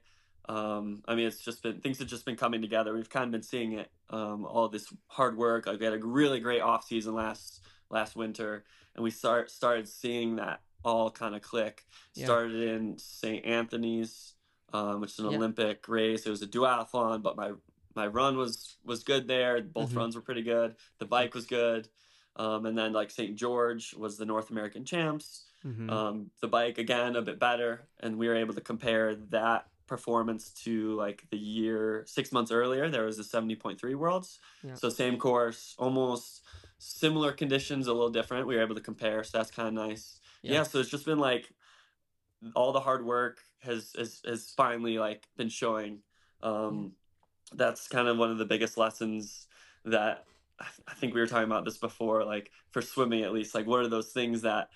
Um, I mean, it's just been things have just been coming together. We've kind of been seeing it, um, all this hard work. Like we had a really great off season last last winter, and we start started seeing that all kind of click. Yeah. Started in St. Anthony's, um, which is an yeah. Olympic race. It was a duathlon, but my my run was was good there. Both mm-hmm. runs were pretty good. The bike was good. Um, and then like St. George was the North American champs. Mm-hmm. Um, the bike again a bit better, and we were able to compare that performance to like the year six months earlier. There was the seventy point three worlds. Yeah. So same course, almost similar conditions, a little different. We were able to compare, so that's kind of nice. Yeah. yeah. So it's just been like all the hard work has has, has finally like been showing. Um, that's kind of one of the biggest lessons that I think we were talking about this before, like for swimming at least, like what are those things that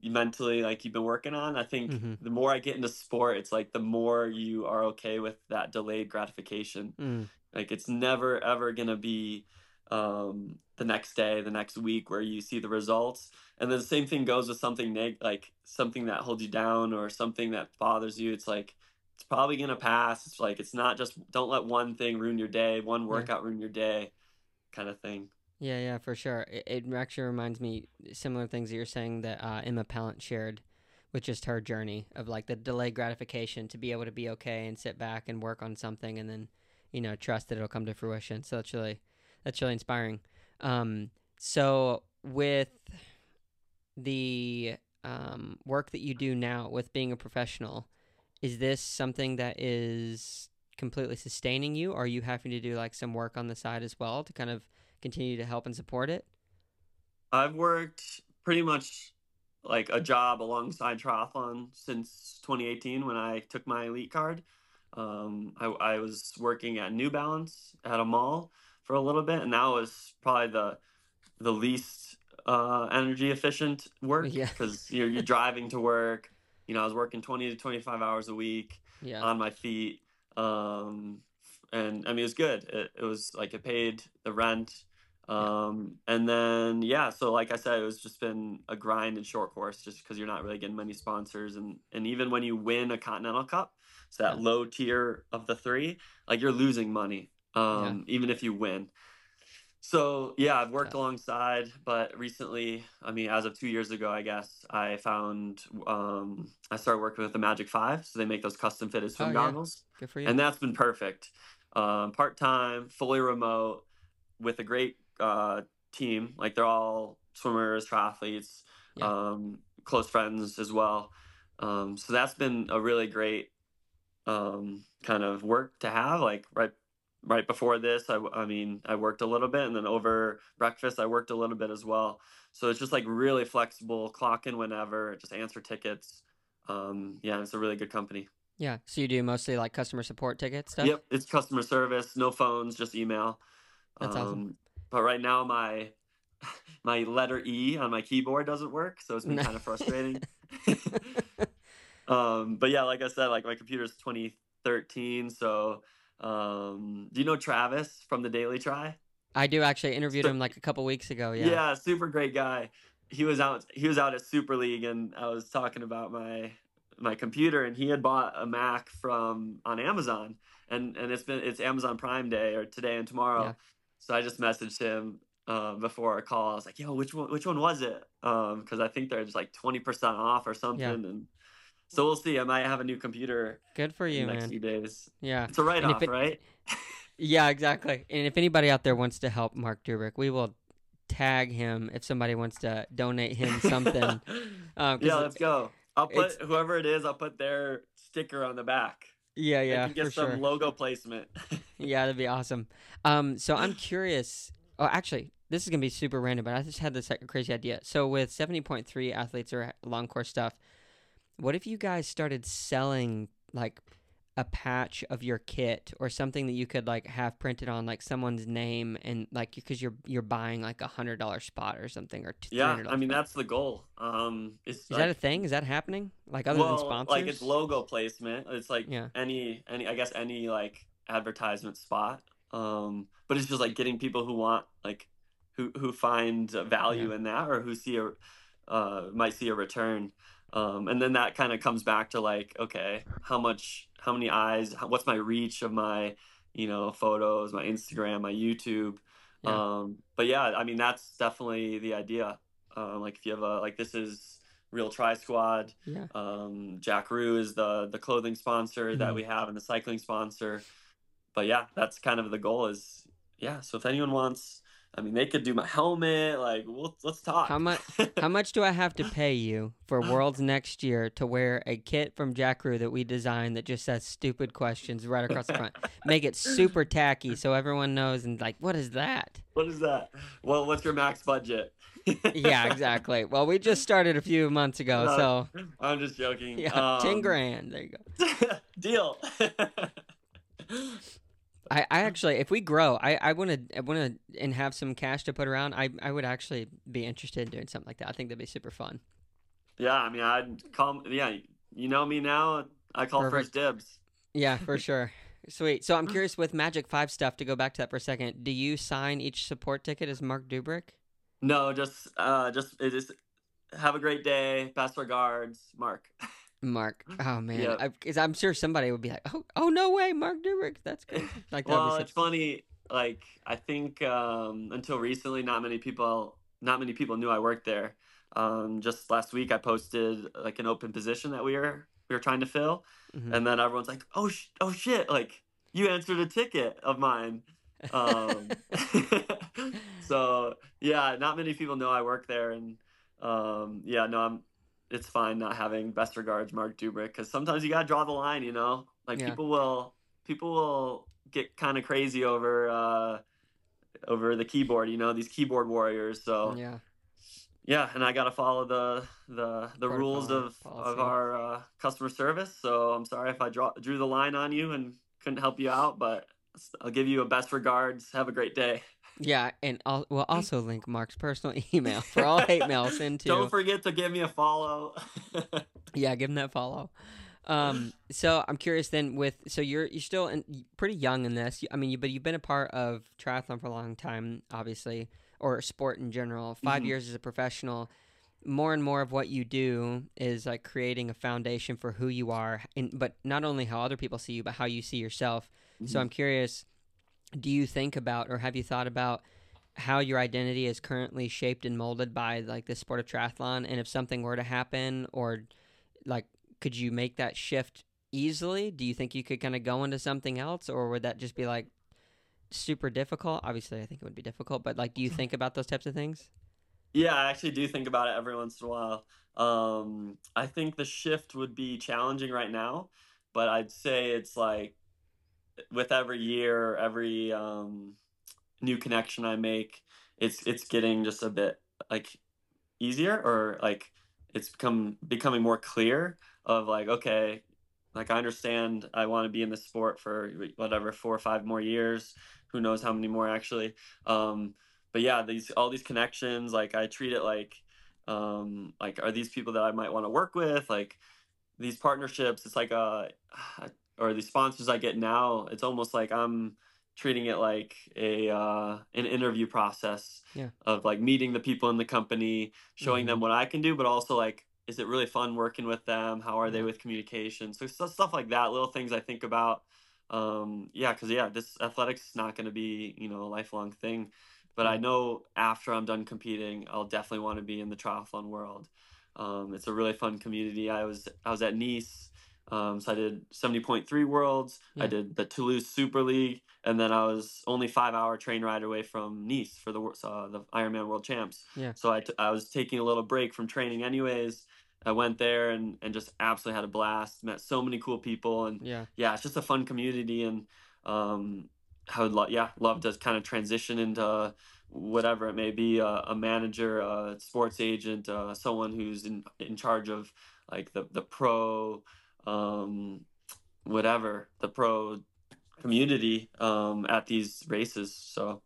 you mentally like you've been working on? I think mm-hmm. the more I get into sport, it's like the more you are okay with that delayed gratification. Mm. Like it's never ever gonna be um, the next day, the next week where you see the results. And then the same thing goes with something neg- like something that holds you down or something that bothers you. It's like it's probably gonna pass. It's like it's not just don't let one thing ruin your day, one workout yeah. ruin your day, kind of thing. Yeah, yeah, for sure. It, it actually reminds me similar things that you're saying that uh, Emma Pallant shared with just her journey of like the delayed gratification to be able to be okay and sit back and work on something and then you know trust that it'll come to fruition. So that's really that's really inspiring. Um, so with the um, work that you do now with being a professional, is this something that is completely sustaining you, or are you having to do like some work on the side as well to kind of continue to help and support it? I've worked pretty much like a job alongside triathlon since 2018 when I took my elite card. Um, I, I was working at New Balance at a mall for a little bit, and that was probably the the least uh, energy efficient work because yeah. you're, you're driving to work. You know, I was working 20 to 25 hours a week yeah. on my feet. Um, and I mean, it was good. It, it was like it paid the rent. Um, yeah. and then, yeah, so like I said, it was just been a grind and short course just because you're not really getting many sponsors. And, and even when you win a Continental Cup, so that low tier of the three, like you're losing money, um, even if you win. So yeah, I've worked alongside, but recently, I mean, as of two years ago, I guess I found um, I started working with the Magic Five, so they make those custom fitted swim oh, goggles. Yeah. Good for you. And that's been perfect. Um, Part time, fully remote, with a great uh, team. Like they're all swimmers, triathletes, yeah. um, close friends as well. Um, so that's been a really great um, kind of work to have. Like right right before this, I, I mean, I worked a little bit, and then over breakfast, I worked a little bit as well. So it's just like really flexible, clock in whenever, just answer tickets. Um, yeah, it's a really good company. Yeah. So you do mostly like customer support ticket stuff? Yep. It's customer service, no phones, just email. That's um, awesome. But right now, my my letter E on my keyboard doesn't work, so it's been kind of frustrating. um, but yeah, like I said, like my computer's 2013, so um, do you know Travis from the Daily Tri? I do actually. I interviewed so, him like a couple weeks ago. Yeah. Yeah, super great guy. He was out. He was out at Super League, and I was talking about my my computer, and he had bought a Mac from on Amazon, and and it's been it's Amazon Prime Day or today and tomorrow. Yeah. So I just messaged him uh, before our call. I was like, "Yo, which one? Which one was it?" Um, Because um, I think they're just like twenty percent off or something, yeah. and so we'll see. I might have a new computer. Good for you, next man. few days. Yeah, it's a write off, it, right? yeah, exactly. And if anybody out there wants to help Marc Dubrick, we will tag him if somebody wants to donate him something. um, yeah, let's go. I'll put whoever it is. I'll put their sticker on the back. Yeah, yeah, You can get some sure. logo placement. yeah, that'd be awesome. Um, so I'm curious. Oh, actually, this is gonna be super random, but I just had this crazy idea. So with 70.3 athletes or long course stuff, what if you guys started selling like a patch of your kit or something that you could like have printed on like someone's name and like because you're you're buying like a hundred dollar spot or something or yeah i mean spot. that's the goal um is, is like, that a thing is that happening like other well, than sponsors like it's logo placement it's like yeah. any any i guess any like advertisement spot um but it's just like getting people who want like who who find value yeah. in that or who see a uh might see a return um, and then that kind of comes back to like okay how much how many eyes how, what's my reach of my you know photos my instagram my youtube yeah. um but yeah i mean that's definitely the idea um like if you have a like this is real tri squad yeah. um Jakroo is the the clothing sponsor mm-hmm. that we have and the cycling sponsor but yeah that's kind of the goal is yeah so if anyone wants I mean, they could do my helmet. Like, we'll, let's talk. How much? how much do I have to pay you for Worlds next year to wear a kit from Jakroo that we designed that just says stupid questions right across the front? Make it super tacky so everyone knows and like, what is that? What is that? Well, what's your max budget? yeah, exactly. Well, we just started a few months ago, no, so I'm just joking. Yeah, um, ten grand. There you go. Deal. I, I actually, if we grow, I, I want to, I want to, and have some cash to put around. I, I would actually be interested in doing something like that. I think that'd be super fun. Yeah, I mean, I'd call. Yeah, you know me now. I call Perfect. first dibs. Yeah, for sure. Sweet. So I'm curious with Magic Five stuff. To go back to that for a second, do you sign each support ticket as Marc Dubrick? No, just, uh, just, just have a great day. Best regards, Marc. Marc. Oh man, because I'm sure somebody would be like, "Oh, oh no way, Marc Dubrick. That's good." Like, well, it's funny. Like, I think um, until recently, not many people, not many people knew I worked there. um, just last week I posted like an open position that we were we were trying to fill, Mhm. and then everyone's like, "Oh, sh- oh shit!" Like you answered a ticket of mine. Um, so yeah, not many people know I work there, and um, yeah, no, I'm. It's fine not having best regards, Marc Dubrick, because sometimes you gotta draw the line. You know, like Yeah. people will people will get kind of crazy over uh, over the keyboard. You know, these keyboard warriors. So yeah. yeah, and I got to follow the the the rules of policy. of our uh, customer service. So I'm sorry if I draw, drew the line on you and couldn't help you out, but I'll give you a best regards. Have a great day. Yeah, and I'll, we'll also link Marc's personal email for all hate mail sent to. Don't forget to give me a follow. Yeah, give him that follow. Um, so I'm curious then with so you're you're still in, pretty young in this. I mean, you, but you've been a part of triathlon for a long time, obviously, or sport in general. 5 Mhm. years as a professional. More and more of what you do is like creating a foundation for who you are, and but not only how other people see you, but how you see yourself. So I'm curious, do you think about or have you thought about how your identity is currently shaped and molded by like the sport of triathlon and if something were to happen or like could you make that shift easily? Do you think you could kind of go into something else or would that just be like super difficult? Obviously, I think it would be difficult, but like do you think about those types of things? Yeah, I actually do think about it every once in a while. Um, I think the shift would be challenging right now, but I'd say it's like with every year, every um, new connection I make, it's it's getting just a bit like easier or like it's become becoming more clear of like okay, like I understand I want to be in the sport for whatever four or five more years. Who knows how many more actually. Um, but yeah, these all these connections, like I treat it like um like are these people that I might want to work with? Like these partnerships, it's like a or the sponsors I get now, it's almost like I'm treating it like a uh, an interview process Yeah. of like meeting the people in the company, showing them what I can do, but also like, is it really fun working with them? How are they with communication? So stu- stuff like that, little things I think about. Um, yeah, because yeah, this athletics is not going to be you know a lifelong thing, but I Mhm. know after I'm done competing, I'll definitely want to be in the triathlon world. Um, it's a really fun community. I was I was at Nice. Um, so I did 70.3 worlds. Yeah. I did the Toulouse Super League, and then I was only five hour train ride away from Nice for the uh, the Ironman World Champs. Yeah. So I, t- I was taking a little break from training anyways. I went there and, and just absolutely had a blast. Met so many cool people, and Yeah. yeah, it's just a fun community. And um, I would love, yeah, love to kind of transition into whatever it may be a, a manager, a sports agent, uh, someone who's in in charge of like the the pro, um, whatever the pro community um, at these races. So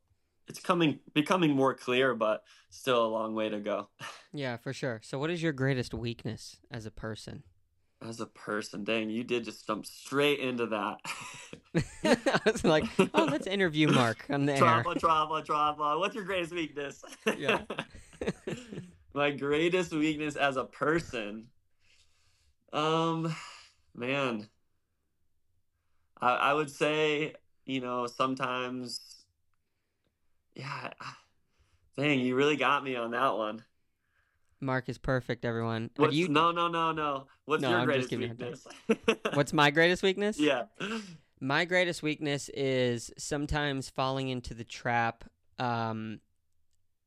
it's coming becoming more clear, but still a long way to go. Yeah, for sure. So what is your greatest weakness as a person? As a person, dang, you did just jump straight into that. I was like, oh, let's interview Marc on the air. Trauma, trauma, trauma. What's your greatest weakness? Yeah. My greatest weakness as a person. Um, man. I I would say, you know, sometimes yeah, dang, you really got me on that one. Marc is perfect, everyone. What's, you, no, no, no, no. What's No, your I'm greatest giving you a hard weakness? what's my greatest weakness? yeah. My greatest weakness is sometimes falling into the trap um,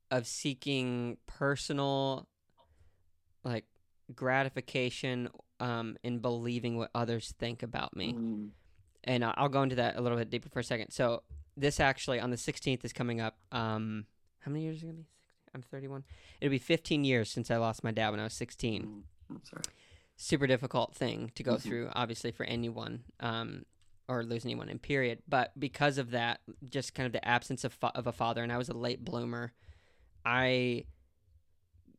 of seeking personal, like, gratification um, in believing what others think about me. Mm, and I'll go into that a little bit deeper for a second. So this actually on the 16th is coming up. Um, how many years is it gonna be? I'm 31. It'll be 15 years since I lost my dad when I was 16. mm, I'm sorry. Super difficult thing to go Mhm. through, obviously for anyone, um, or lose anyone in period. But because of that, just kind of the absence of fa- of a father, and I was a late bloomer, I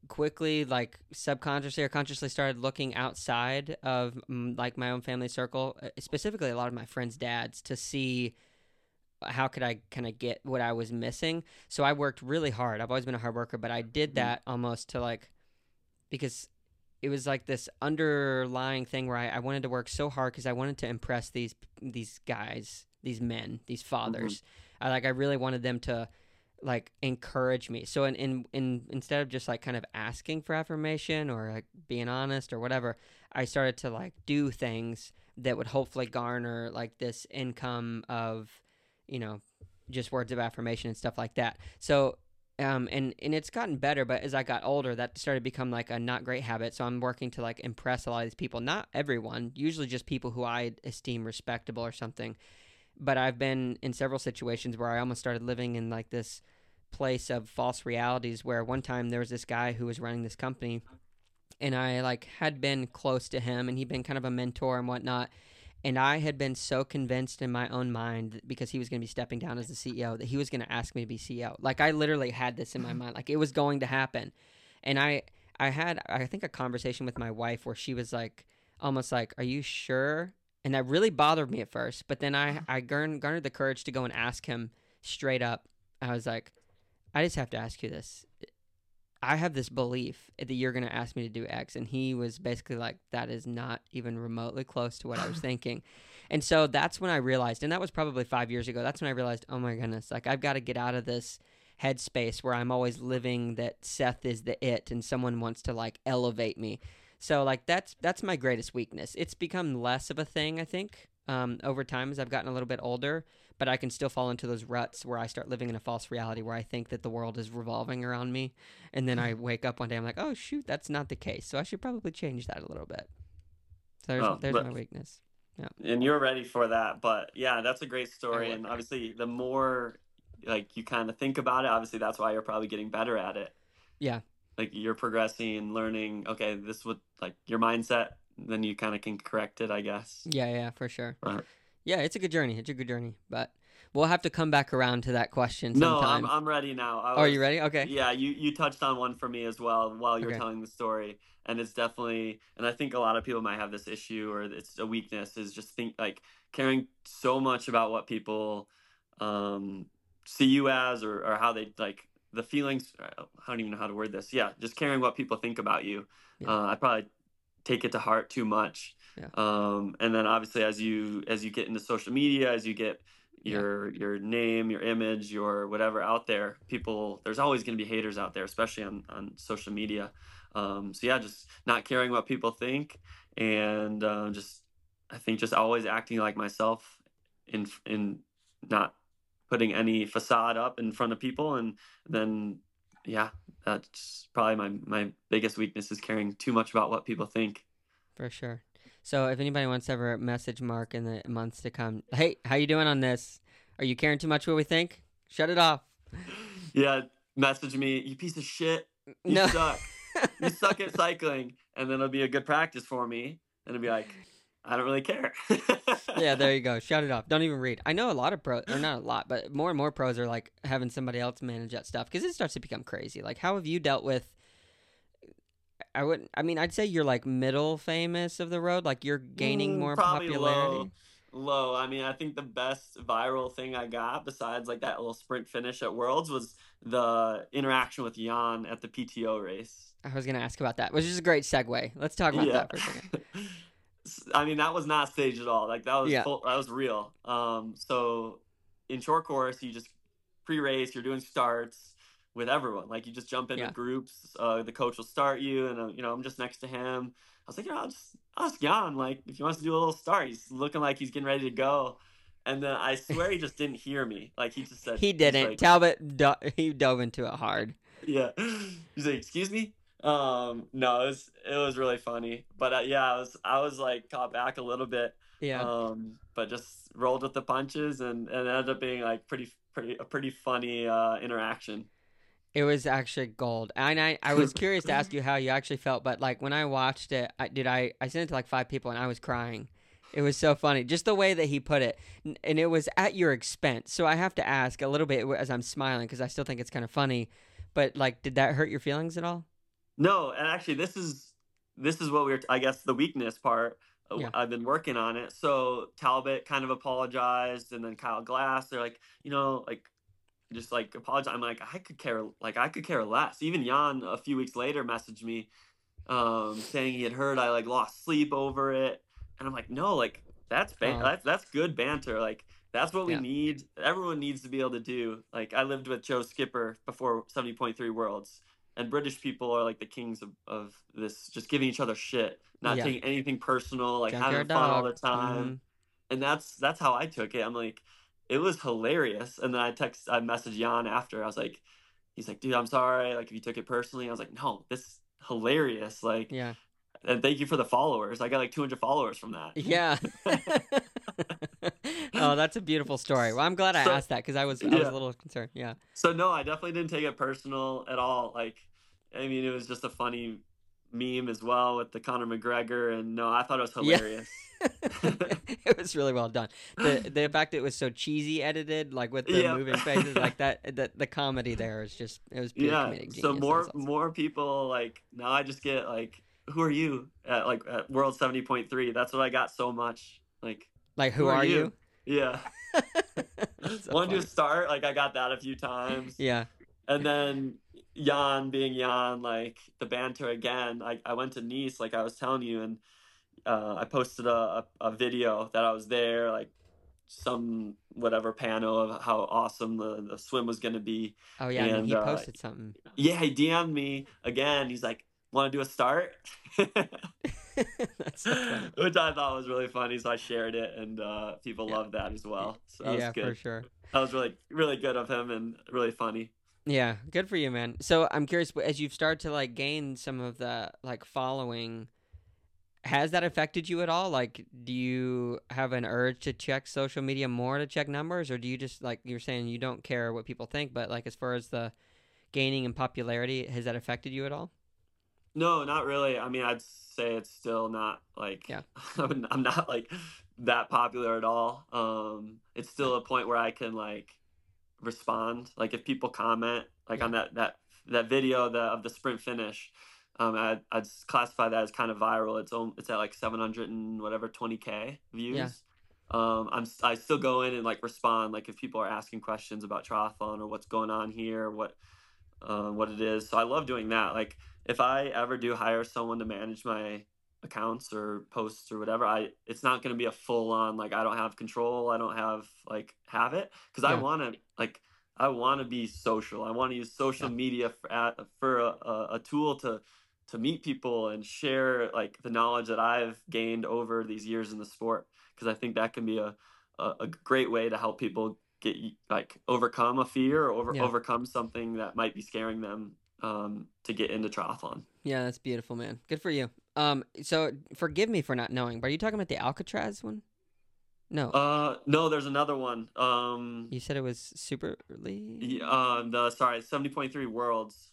quickly like subconsciously or consciously started looking outside of mm, like my own family circle uh, specifically a lot of my friends dads to see how could i kind of get what i was missing. So i worked really hard. I've always been a hard worker but i did Mhm. that almost to like because it was like this underlying thing where i, I wanted to work so hard because i wanted to impress these these guys these men these fathers. I like i really wanted them to like encourage me. So in, in in instead of just like kind of asking for affirmation or like being honest or whatever, I started to like do things that would hopefully garner like this income of, you know, just words of affirmation and stuff like that. So um and and it's gotten better but as i got older that started to become like a not great habit so i'm working to like impress a lot of these people not everyone usually just people who i esteem respectable or something but i've been in several situations where i almost started living in like this place of false realities where one time there was this guy who was running this company and I like had been close to him and he'd been kind of a mentor and whatnot. And I had been so convinced in my own mind because he was going to be stepping down as the CEO that he was going to ask me to be CEO. Like I literally had this in my mm-hmm. mind, like it was going to happen. And I, I had, I think, a conversation with my wife where she was like, almost like, "Are you sure?" And that really bothered me at first. But then I, uh-huh. I garnered the courage to go and ask him straight up. I was like, "I just have to ask you this: I have this belief that you're going to ask me to do X. And he was basically like, that is not even remotely close to what I was thinking. And so that's when I realized, and that was probably five years ago, that's when I realized, oh my goodness, like I've got to get out of this headspace where I'm always living that Seth is the it and someone wants to like elevate me. So like that's that's my greatest weakness. It's become less of a thing, I think, um, over time as I've gotten a little bit older but I can still fall into those ruts where I start living in a false reality where I think that the world is revolving around me. And then I mm-hmm. wake up one day, I'm like, oh, shoot, that's not the case. So I should probably change that a little bit. So there's, oh, there's but, my weakness. Yeah. And you're ready for that. But yeah, that's a great story. And obviously, the more like you kind of think about it, obviously, that's why you're probably getting better at it. Yeah. Like you're progressing and learning, okay, this would like your mindset, then you kind of can correct it, I guess. Yeah, yeah, for sure. Right. Yeah, it's a good journey. It's a good journey, but we'll have to come back around to that question. Sometime. No, I'm, I'm ready now. Was, oh, are you ready? Okay. Yeah, you you touched on one for me as well while you were okay. telling the story, and it's definitely, and I think a lot of people might have this issue or it's a weakness is just think like caring so much about what people um, see you as or or how they like the feelings. I don't even know how to word this. Yeah, just caring what people think about you. Yeah. Uh, I probably take it to heart too much yeah. Um, and then obviously as you as you get into social media, as you get your yeah. your name, your image, your whatever out there, people there's always going to be haters out there, especially on on social media. Um, so yeah, just not caring what people think, and uh, just I think just always acting like myself, in in not putting any facade up in front of people, and then yeah, that's probably my my biggest weakness is caring too much about what people think. For sure. So if anybody wants to ever message Marc in the months to come, hey, how you doing on this? Are you caring too much what we think? Shut it off. Yeah, message me, you piece of shit. You no. suck. you suck at cycling, and then it'll be a good practice for me. And it'll be like, I don't really care. yeah, there you go. Shut it off. Don't even read. I know a lot of pros, or not a lot, but more and more pros are like having somebody else manage that stuff because it starts to become crazy. Like, how have you dealt with I wouldn't. I mean, I'd say you're like middle famous of the road. Like you're gaining mm, more popularity. Low. low. I mean, I think the best viral thing I got, besides like that little sprint finish at Worlds, was the interaction with Jan at the PTO race. I was gonna ask about that, which is a great segue. Let's talk about yeah. that for a second. I mean, that was not staged at all. Like that was yeah. full, that was real. Um, so in short course, you just pre-race, you're doing starts with everyone. Like you just jump into yeah. groups. Uh, the coach will start you, and uh, you know I'm just next to him. I was like, yeah, I'll just ask Jan. Like if he wants to do a little start, he's looking like he's getting ready to go. And then I swear he just didn't hear me. Like he just said he didn't. Like, Talbot do- he dove into it hard. Yeah, he's like, excuse me. Um, no, it was it was really funny. But uh, yeah, I was I was like caught back a little bit. Yeah. Um, but just rolled with the punches and, and ended up being like pretty pretty a pretty funny uh, interaction. It was actually gold. And I, I was curious to ask you how you actually felt, but like when I watched it, I did I I sent it to like five people and I was crying. It was so funny, just the way that he put it, and it was at your expense. So I have to ask a little bit as I'm smiling because I still think it's kind of funny. But like, did that hurt your feelings at all? No, and actually, this is this is what we are I guess the weakness part. Uh, yeah. I've been working on it. So Talbot kind of apologized, and then Kyle Glass. They're like, you know, like just like apologize. I'm like, I could care, like I could care less. Even Jan a few weeks later messaged me, um, saying he had heard I like lost sleep over it, and I'm like, no, like that's ban- that's that's good banter. Like That's what we Yeah. need. Everyone needs to be able to do. Like I lived with Joe Skipper before 70.3 Worlds, and British people are like the kings of, of this, just giving each other shit, not Yeah. taking anything personal, like Junkyard having fun all the time. Mhm. And that's that's how I took it. I'm like, it was hilarious. And then I text, I messaged Jan after. I was like, he's like, dude, I'm sorry. Like if you took it personally, I was like, no, this hilarious. Like, Yeah. and thank you for the followers. I got like 200 followers from that. Yeah. oh, that's a beautiful story. Well, I'm glad I So- asked that because I was I was a little concerned. Yeah. So no, I definitely didn't take it personal at all. Like, I mean, it was just a funny meme as well with the Conor McGregor, and no, I thought it was Yeah. hilarious. it was really well done. The the fact it was so cheesy edited, like with the Yeah. moving faces, like that. The, the comedy there is just it was pure yeah. comedic genius. So more awesome. more people like now. I just get like, who are you at like at World seventy point three? That's what I got so much. Like, like who, are you? yeah. That's so Want to start? Like I got that a few times. Yeah. And then Jan being Jan, like the banter again. I, I went to Nice, like I was telling you, and uh, I posted a, a, video that I was there, like some whatever panel of how awesome the, the swim was going to be. Oh yeah. and he uh, posted something. Yeah, he DM'd me again. He's like, want to do a start? So. Which I thought was really funny. So I shared it, and uh, people Yeah. loved that as well. So that yeah, was good. for sure. That was really, really good of him and really funny. Yeah, good for you, man. So I'm curious, as you've started to like gain some of the like following, has that affected you at all? Like, do you have an urge to check social media more to check numbers, or do you just like you're saying you don't care what people think, but like as far as the gaining in popularity, has that affected you at all? No, not really. I mean, I'd say it's still not like Yeah. I'm I'm not like that popular at all. Um, it's still a point where I can like respond. Like if people comment like on that that that video the, of the sprint finish, um, I'd, I'd classify that as kind of viral. It's on, it's at like 700 and whatever 20k views. Yeah. Um, I'm I still go in and like respond. Like if people are asking questions about triathlon or what's going on here, what uh, what it is. So I love doing that. Like if I ever do hire someone to manage my accounts or posts or whatever, I it's not going to be a full on like I don't have control. I don't have like have it because I want to like I want to be social. I want to use social Yeah. media for at, for a, a, a tool to to meet people and share like the knowledge that I've gained over these years in the sport because I think that can be a, a a great way to help people get like overcome a fear or over, Yeah. overcome something that might be scaring them um, to get into triathlon. Yeah, that's beautiful, man. Good for you. Um, so forgive me for not knowing, but are you talking about the Alcatraz one? No, Uh, no, there's another one. Um, you said it was Super League. y- um, the sorry, seventy point three worlds.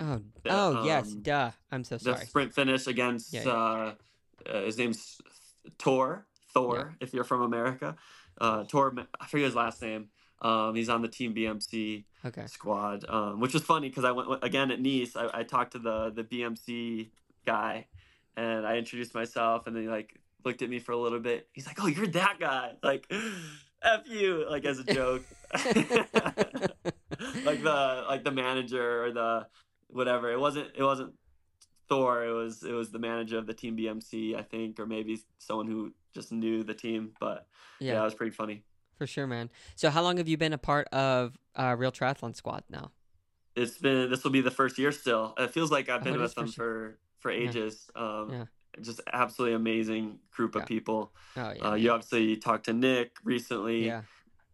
Oh, the, oh yes, um, duh. I'm so The sorry. sprint finish against Yeah, yeah. Uh, uh, his name's Tor. Thor, if you're from America. Uh, Tor, I forget his last name. Um, he's on the Team BMC Okay. squad, um, which was funny because I went again at Nice. I, I talked to the the BMC guy, and I introduced myself, and then he like looked at me for a little bit. He's like, "Oh, you're that guy!" Like, "F you!" Like as a joke. like the like the manager or the whatever. It wasn't it wasn't Thor. It was it was the manager of the team BMC, I think, or maybe someone who just knew the team. But yeah, yeah, it was pretty funny. for sure, man. So how long have you been a part of uh, Real Triathlon Squad now? It's been this will be the first year still. It feels like I've Oh, been it with them first for for Yeah. ages. Um, Yeah. Just absolutely amazing group of people. Oh yeah. uh, you obviously talked to Nick recently. yeah.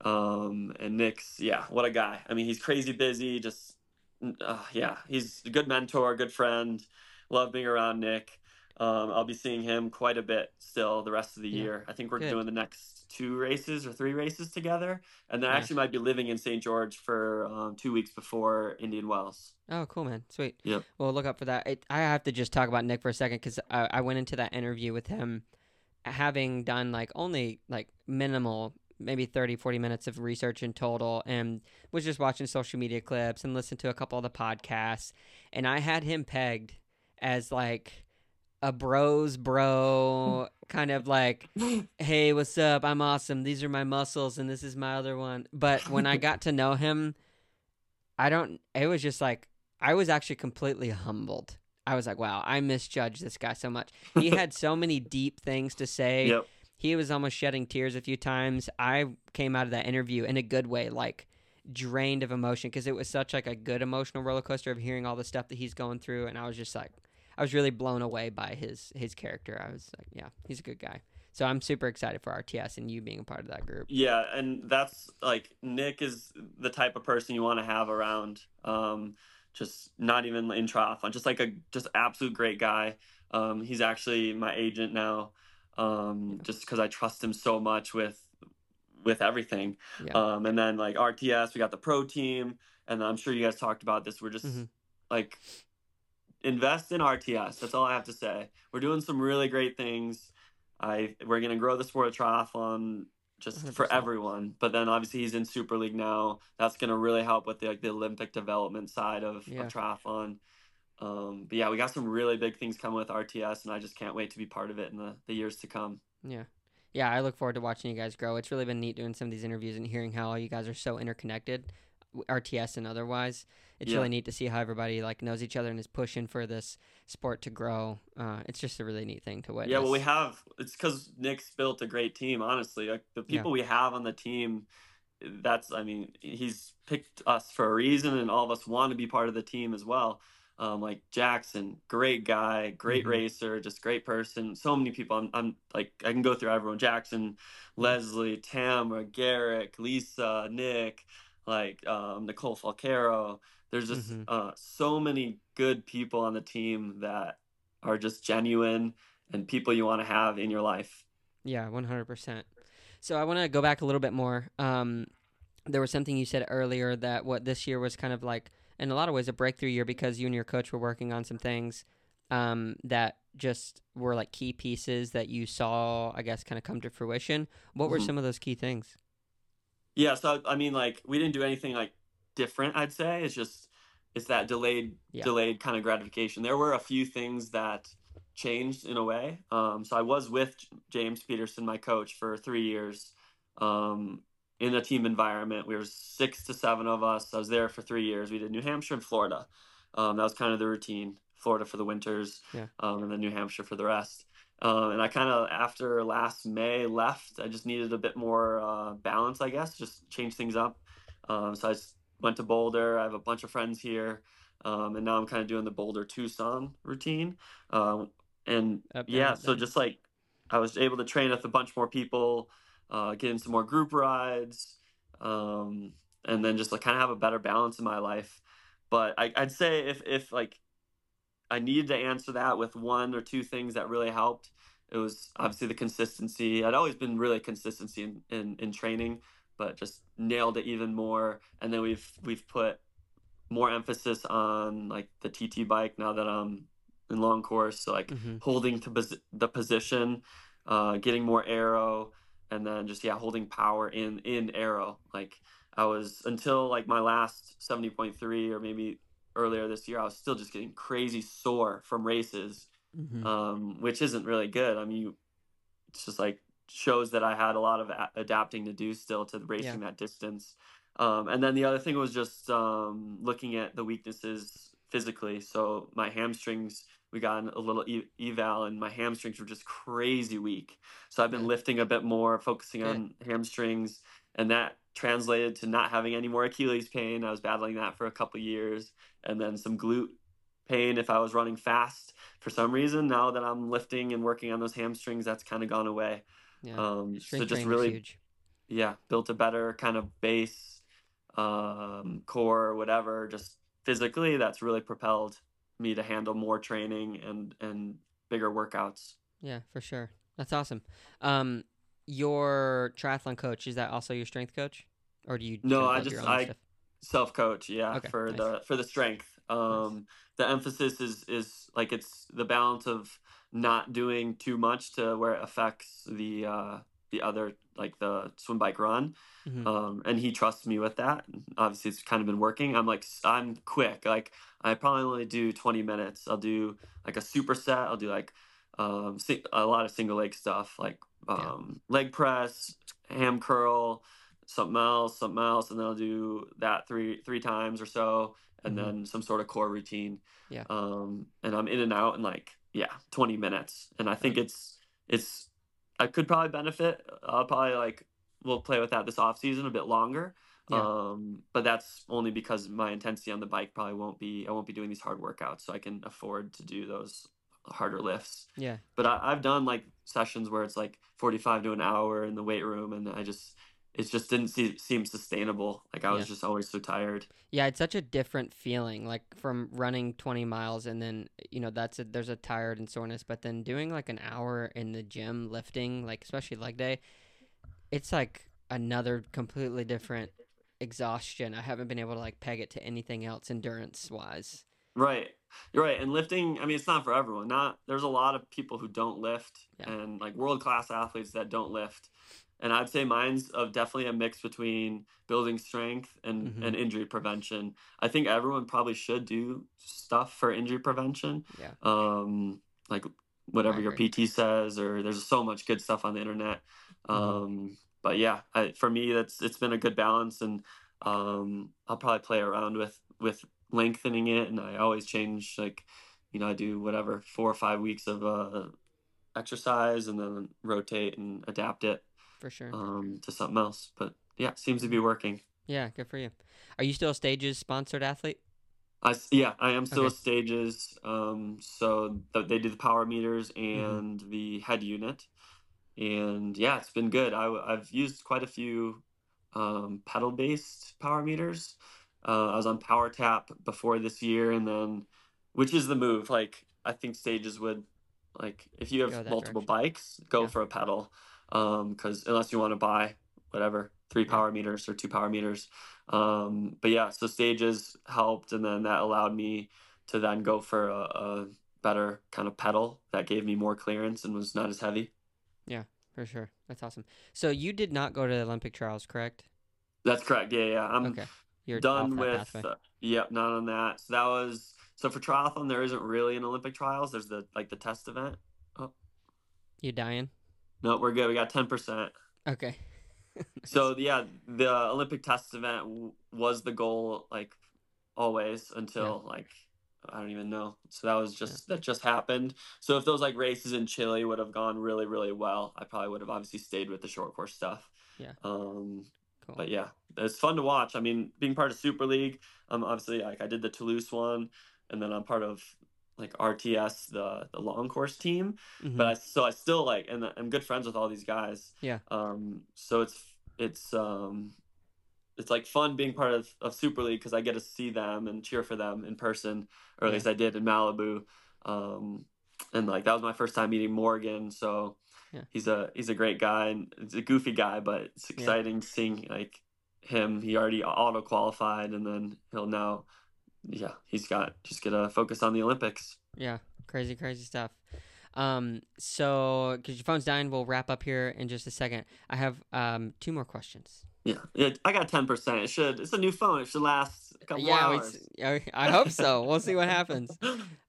Um, and Nick's, yeah, what a guy. I mean, he's crazy busy. Just, uh, yeah, he's a good mentor, good friend. Love being around Nick. Um, I'll be seeing him quite a bit still the rest of the year. I think we're Good. doing the next two races or three races together, and then I actually might be living in St. George for um, two weeks before Indian Wells. Oh, cool, man. Sweet. Yeah. Well, look up for that. It, I have to just talk about Nick for a second because I, I went into that interview with him having done like only like minimal, maybe 30, 40 minutes of research in total and was just watching social media clips and listened to a couple of the podcasts. And I had him pegged as like a bros bro kind of like hey what's up? I'm awesome. These are my muscles and this is my other one. But when i got to know him i don't it was just like i was actually completely humbled. I was like wow i misjudged this guy so much. He had so many deep things to say. Yep. he was almost shedding tears a few times. I came out of that interview in a good way, like drained of emotion because it was such like a good emotional roller coaster of hearing all the stuff that he's going through, and I was just like, I was really blown away by his his character. I was like, yeah, he's a good guy. So I'm super excited for RTS and you being a part of that group. Yeah, and that's like Nick is the type of person you want to have around. Um, just not even in triathlon, just like a just absolute great guy. Um, he's actually my agent now um, just because I trust him so much with with everything. Yeah. Um, and then like RTS, we got the pro team, and I'm sure you guys talked about this. We're just mm-hmm. like invest in RTS. That's all I have to say. We're doing some really great things. I we're gonna grow the sport of triathlon just 100%. for everyone. But then obviously he's in Super League now. That's gonna really help with the like the Olympic development side of, yeah. of triathlon. Um, but yeah, we got some really big things coming with RTS, and I just can't wait to be part of it in the, the years to come. Yeah. Yeah, I look forward to watching you guys grow. It's really been neat doing some of these interviews and hearing how all you guys are so interconnected, RTS and otherwise. It's yeah. really neat to see how everybody like knows each other and is pushing for this sport to grow. Uh, it's just a really neat thing to witness. Yeah, well, we have. It's because Nick's built a great team. Honestly, like the people yeah. we have on the team, that's. I mean, he's picked us for a reason, and all of us want to be part of the team as well um, like Jackson, great guy, great mm-hmm. racer, just great person. So many people. I'm, I'm like I can go through everyone. Jackson, Leslie, Tamara, Garrick, Lisa, Nick, like um, Nicole Falcaro. There's just mm-hmm. uh, so many good people on the team that are just genuine and people you want to have in your life. Yeah, 100%. So I want to go back a little bit more. Um, there was something you said earlier that what this year was kind of like in a lot of ways a breakthrough year because you and your coach were working on some things um, that just were like key pieces that you saw, I guess, kind of come to fruition. What mm-hmm. were some of those key things? Yeah, so I mean, like we didn't do anything like different. I'd say it's just it's that delayed yeah. delayed kind of gratification. There were a few things that changed in a way. Um, so I was with James Peterson, my coach, for three years. Um, in a team environment. We were six to seven of us. I was there for three years. We did New Hampshire and Florida. Um, that was kind of the routine. Florida for the winters, yeah. um, and then New Hampshire for the rest. Um, and I kind of after last May left. I just needed a bit more uh, balance, I guess, just change things up. Um, so I went to Boulder. I have a bunch of friends here, um, and now I'm kind of doing the Boulder Tucson routine. Um, and up yeah, so just like I was able to train with a bunch more people uh, get in some more group rides, um, and then just like kind of have a better balance in my life. But I, I'd say if if like I needed to answer that with one or two things that really helped, it was obviously the consistency. I'd always been really consistency in, in, in training, but just nailed it even more. And then we've we've put more emphasis on like the TT bike now that I'm in long course. So like mm-hmm. holding to pos- the position, uh, getting more aero, and then just yeah holding power in in aero. like i was until like my last 70.3 or maybe earlier this year i was still just getting crazy sore from races mm-hmm. um, which isn't really good. I mean you, it's just like shows that i had a lot of a- adapting to do still to racing yeah. that distance. Um, and then the other thing was just um, looking at the weaknesses physically. So my hamstrings we got a little eval and my hamstrings were just crazy weak. So i've been lifting a bit more focusing on hamstrings and that translated to not having any more achilles pain i was battling that for a couple years and then some glute pain if i was running fast for some reason now that i'm lifting and working on those hamstrings that's kind of gone away yeah. um, so just really yeah built a better kind of base um, core whatever just physically that's really propelled me to handle more training and and bigger workouts. Yeah, for sure. That's awesome. Um, your triathlon coach is that also your strength coach, or do you? No, I just I self coach. Yeah, okay, for nice. the for the strength. Um, nice. the emphasis is is like it's the balance of not doing too much to where it affects the uh the other like the swim bike run mm-hmm. um, and he trusts me with that obviously it's kind of been working i'm like i'm quick like i probably only do 20 minutes i'll do like a superset i'll do like um, a lot of single leg stuff like um, yeah. leg press ham curl something else something else and then i'll do that three three times or so and mm-hmm. then some sort of core routine yeah um and i'm in and out in like yeah 20 minutes and i think it's it's I could probably benefit. I'll probably like we'll play with that this off season a bit longer. Yeah. Um, but that's only because my intensity on the bike probably won't be. I won't be doing these hard workouts, so I can afford to do those harder lifts. Yeah. But I, I've done like sessions where it's like forty-five to an hour in the weight room, and I just it just didn't see, seem sustainable. Like I was Yeah. just always so tired. Yeah, it's such a different feeling, like from running 20 miles and then, you know, that's a, there's a tired and soreness, but then doing like an hour in the gym lifting, like especially leg day, it's like another completely different exhaustion. I haven't been able to like peg it to anything else endurance wise. Right. You're right. And lifting, I mean, it's not for everyone. Not there's a lot of people who don't lift Yeah. and like world class athletes that don't lift. And I'd say mine's of definitely a mix between building strength and, Mhm. and injury prevention. I think everyone probably should do stuff for injury prevention. Yeah. Um, like whatever your. PT says, or there's so much good stuff on the internet. Mhm. Um, but yeah, I, for me, that's it's been a good balance, and um, I'll probably play around with with lengthening it, and I always change like, you know, I do whatever four or five weeks of uh, exercise, and then rotate and adapt it For sure. um, to something else. But yeah, seems to be working. yeah, good for you. Are you still a Stages sponsored athlete? I yeah, I am still Okay. stages. Um, so th- they do the power meters Mm-hmm. and the head unit, and yeah, it's been good. I, have used quite a few um, pedal based power meters. Uh, I was on Power Tap before this year, and then which is the move. Like I think stages would like if you have multiple direction. bikes, go Yeah. for a pedal. Um, because unless you want to buy whatever three power meters or two power meters, um, but yeah, so stages helped, and then that allowed me to then go for a, a better kind of pedal that gave me more clearance and was not as heavy. Yeah, for sure. That's awesome. So you did not go to the Olympic trials, correct? That's correct. Yeah, yeah. I'm okay. You're done with. Uh, yep, not on that. So that was so for triathlon. There isn't really an Olympic trials. There's the like the test event. Oh. You dying? No, we're good. We got ten percent. Okay. So yeah, the Olympic test event w- was the goal, like always until like I don't even know. So that was just that just happened. So if those like races in Chile would have gone really really well, I probably would have obviously stayed with the short course stuff. Yeah. Um, cool. but yeah, it's fun to watch. I mean, being part of Super League, um, obviously like I did the Toulouse one, and then I'm part of like RTS, the the long course team Mhm. but I, so I still like, and I'm good friends with all these guys. Yeah. Um. So it's it's um, it's like fun being part of, of Super League because I get to see them and cheer for them in person, or at Yeah. least I did in Malibu. Um, and like that was my first time meeting Morgan. So Yeah. he's a he's a great guy and he's a goofy guy, but it's exciting seeing like him. He already auto qualified, and then he'll now. Yeah, he's got just gotta focus on the Olympics. Yeah, crazy, crazy stuff. Um, so because your phone's dying, we'll wrap up here in just a second. I have um two more questions. Yeah, yeah, I got ten percent. It should. It's a new phone. It should last a couple yeah, hours. yeah, I hope so. We'll see what happens.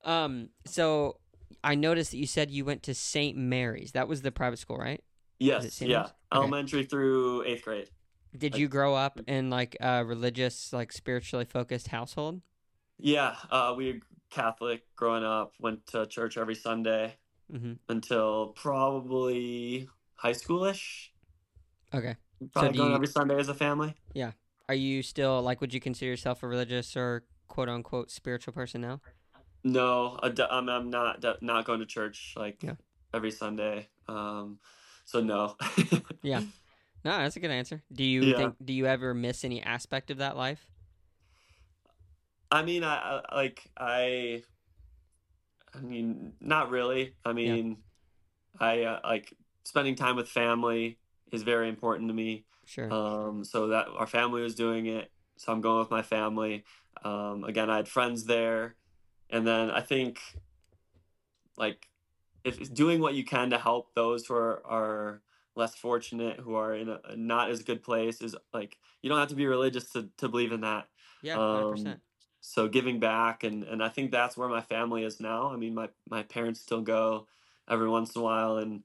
Um, so I noticed that you said you went to St. Mary's. That was the private school, right? yes, yeah. Okay. Elementary through eighth grade. Did Like- you grow up in like a religious, like spiritually focused household? Yeah, uh, we were Catholic growing up. Went to church every Sunday Mm-hmm. until probably high schoolish. Okay. Probably do going you- every Sunday as a family. Yeah. Are you still like? Would you consider yourself a religious or quote unquote spiritual person now? No, I'm, I'm not not going to church like Yeah. every Sunday. Um, so no. Yeah. No, that's a good answer. Do you Yeah. think? Do you ever miss any aspect of that life? I mean, I, I like I. I mean, not really. I mean, I uh, like spending time with family is very important to me. Sure. Um, so that our family was doing it, so I'm going with my family. Um, again, I had friends there, and then I think, like, if doing what you can to help those who are, are less fortunate, who are in a, not as good place, is like you don't have to be religious to to believe in that. yeah, hundred um, percent. So giving back, and and I think that's where my family is now. I mean, my my parents still go every once in a while, and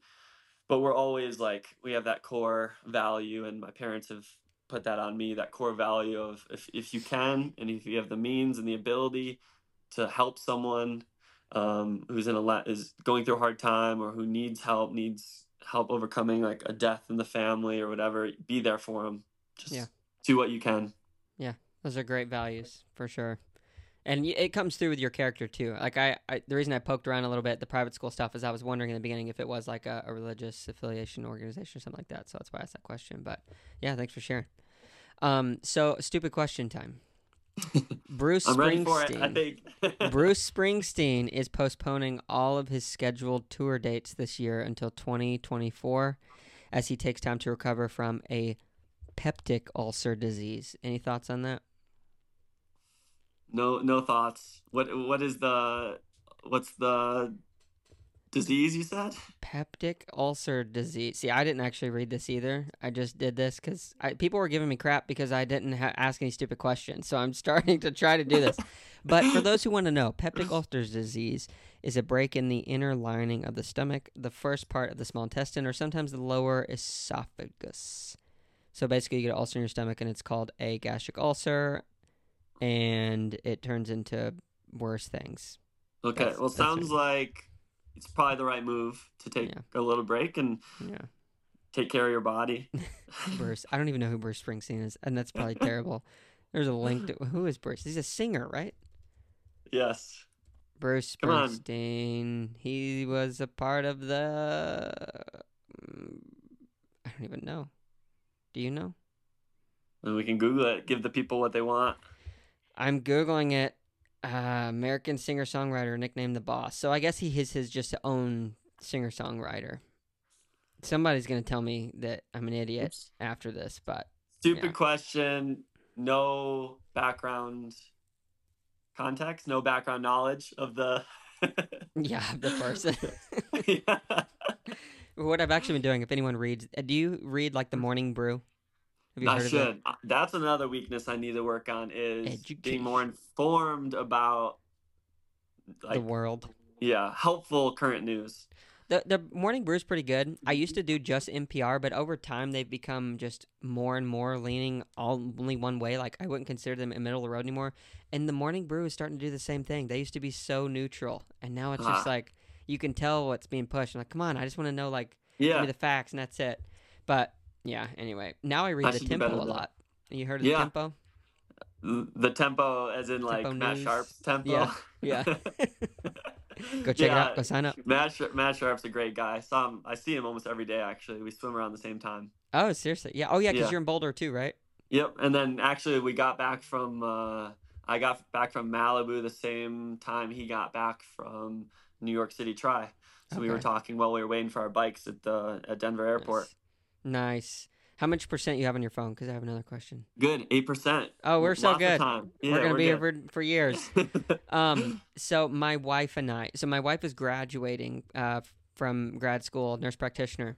but we're always like we have that core value, and my parents have put that on me that core value of if if you can, and if you have the means and the ability to help someone um, who's in a la- is going through a hard time or who needs help, needs help overcoming like a death in the family or whatever, be there for them. Just yeah. do what you can. Yeah, those are great values for sure. And it comes through with your character too. Like I, I, the reason I poked around a little bit the private school stuff is I was wondering in the beginning if it was like a, a religious affiliation organization or something like that. So that's why I asked that question. But yeah, thanks for sharing. Um, so stupid question time. Bruce Springsteen. It, Bruce Springsteen is postponing all of his scheduled tour dates this year until 2024 as he takes time to recover from a peptic ulcer disease. Any thoughts on that? No no thoughts. What what is the what's the disease you said? Peptic ulcer disease. See, I didn't actually read this either. I just did this because people were giving me crap because I didn't ha- ask any stupid questions. So I'm starting to try to do this. but for those who want to know, peptic ulcer disease is a break in the inner lining of the stomach, the first part of the small intestine, or sometimes the lower esophagus. So basically, you get an ulcer in your stomach, and it's called a gastric ulcer, and it turns into worse things. Okay, that's, well, sounds like it's probably the right move to take yeah. a little break and yeah. take care of your body. Bruce, I don't even know who Bruce Springsteen is, and that's probably terrible. There's a link to who is Bruce? He's a singer, right? Yes. Bruce Springsteen. He was a part of the. Mm, I don't even know. Do you know? And we can Google it. Give the people what they want. I'm googling it uh, American singer songwriter nicknamed the Boss. So I guess he is his just own singer songwriter. Somebody's gonna tell me that I'm an idiot Oops. after this, but stupid yeah. question. No background context, no background knowledge of the yeah the person. yeah. What I've actually been doing, if anyone reads, do you read like the Morning Brew? I should. That? That's another weakness I need to work on is Education. being more informed about like, the world. Yeah, helpful current news. The the morning brew is pretty good. I used to do just NPR, but over time they've become just more and more leaning all only one way. Like I wouldn't consider them in middle of the road anymore. And the morning brew is starting to do the same thing. They used to be so neutral, and now it's just ah. like you can tell what's being pushed. I'm like, come on, I just want to know like yeah. give me the facts, and that's it. But yeah. Anyway, now I read I the tempo a lot. You heard of yeah. the tempo? The tempo, as in tempo like news. Matt Sharp's tempo. Yeah. Yeah. Go check yeah, it out. Go sign up. Matt, Matt Sharp's a great guy. I saw him. I see him almost every day. Actually, we swim around the same time. Oh, seriously? Yeah. Oh, yeah. Because yeah. you're in Boulder too, right? Yep. And then actually, we got back from. Uh, I got back from Malibu the same time he got back from New York City Tri. So okay. we were talking while we were waiting for our bikes at the at Denver Airport. Nice. Nice. How much percent you have on your phone? Because I have another question. Good, eight percent. Oh, we're so Lots good. Yeah, we're gonna we're be good. here for, for years. um, so my wife and I. So my wife is graduating uh, from grad school, nurse practitioner.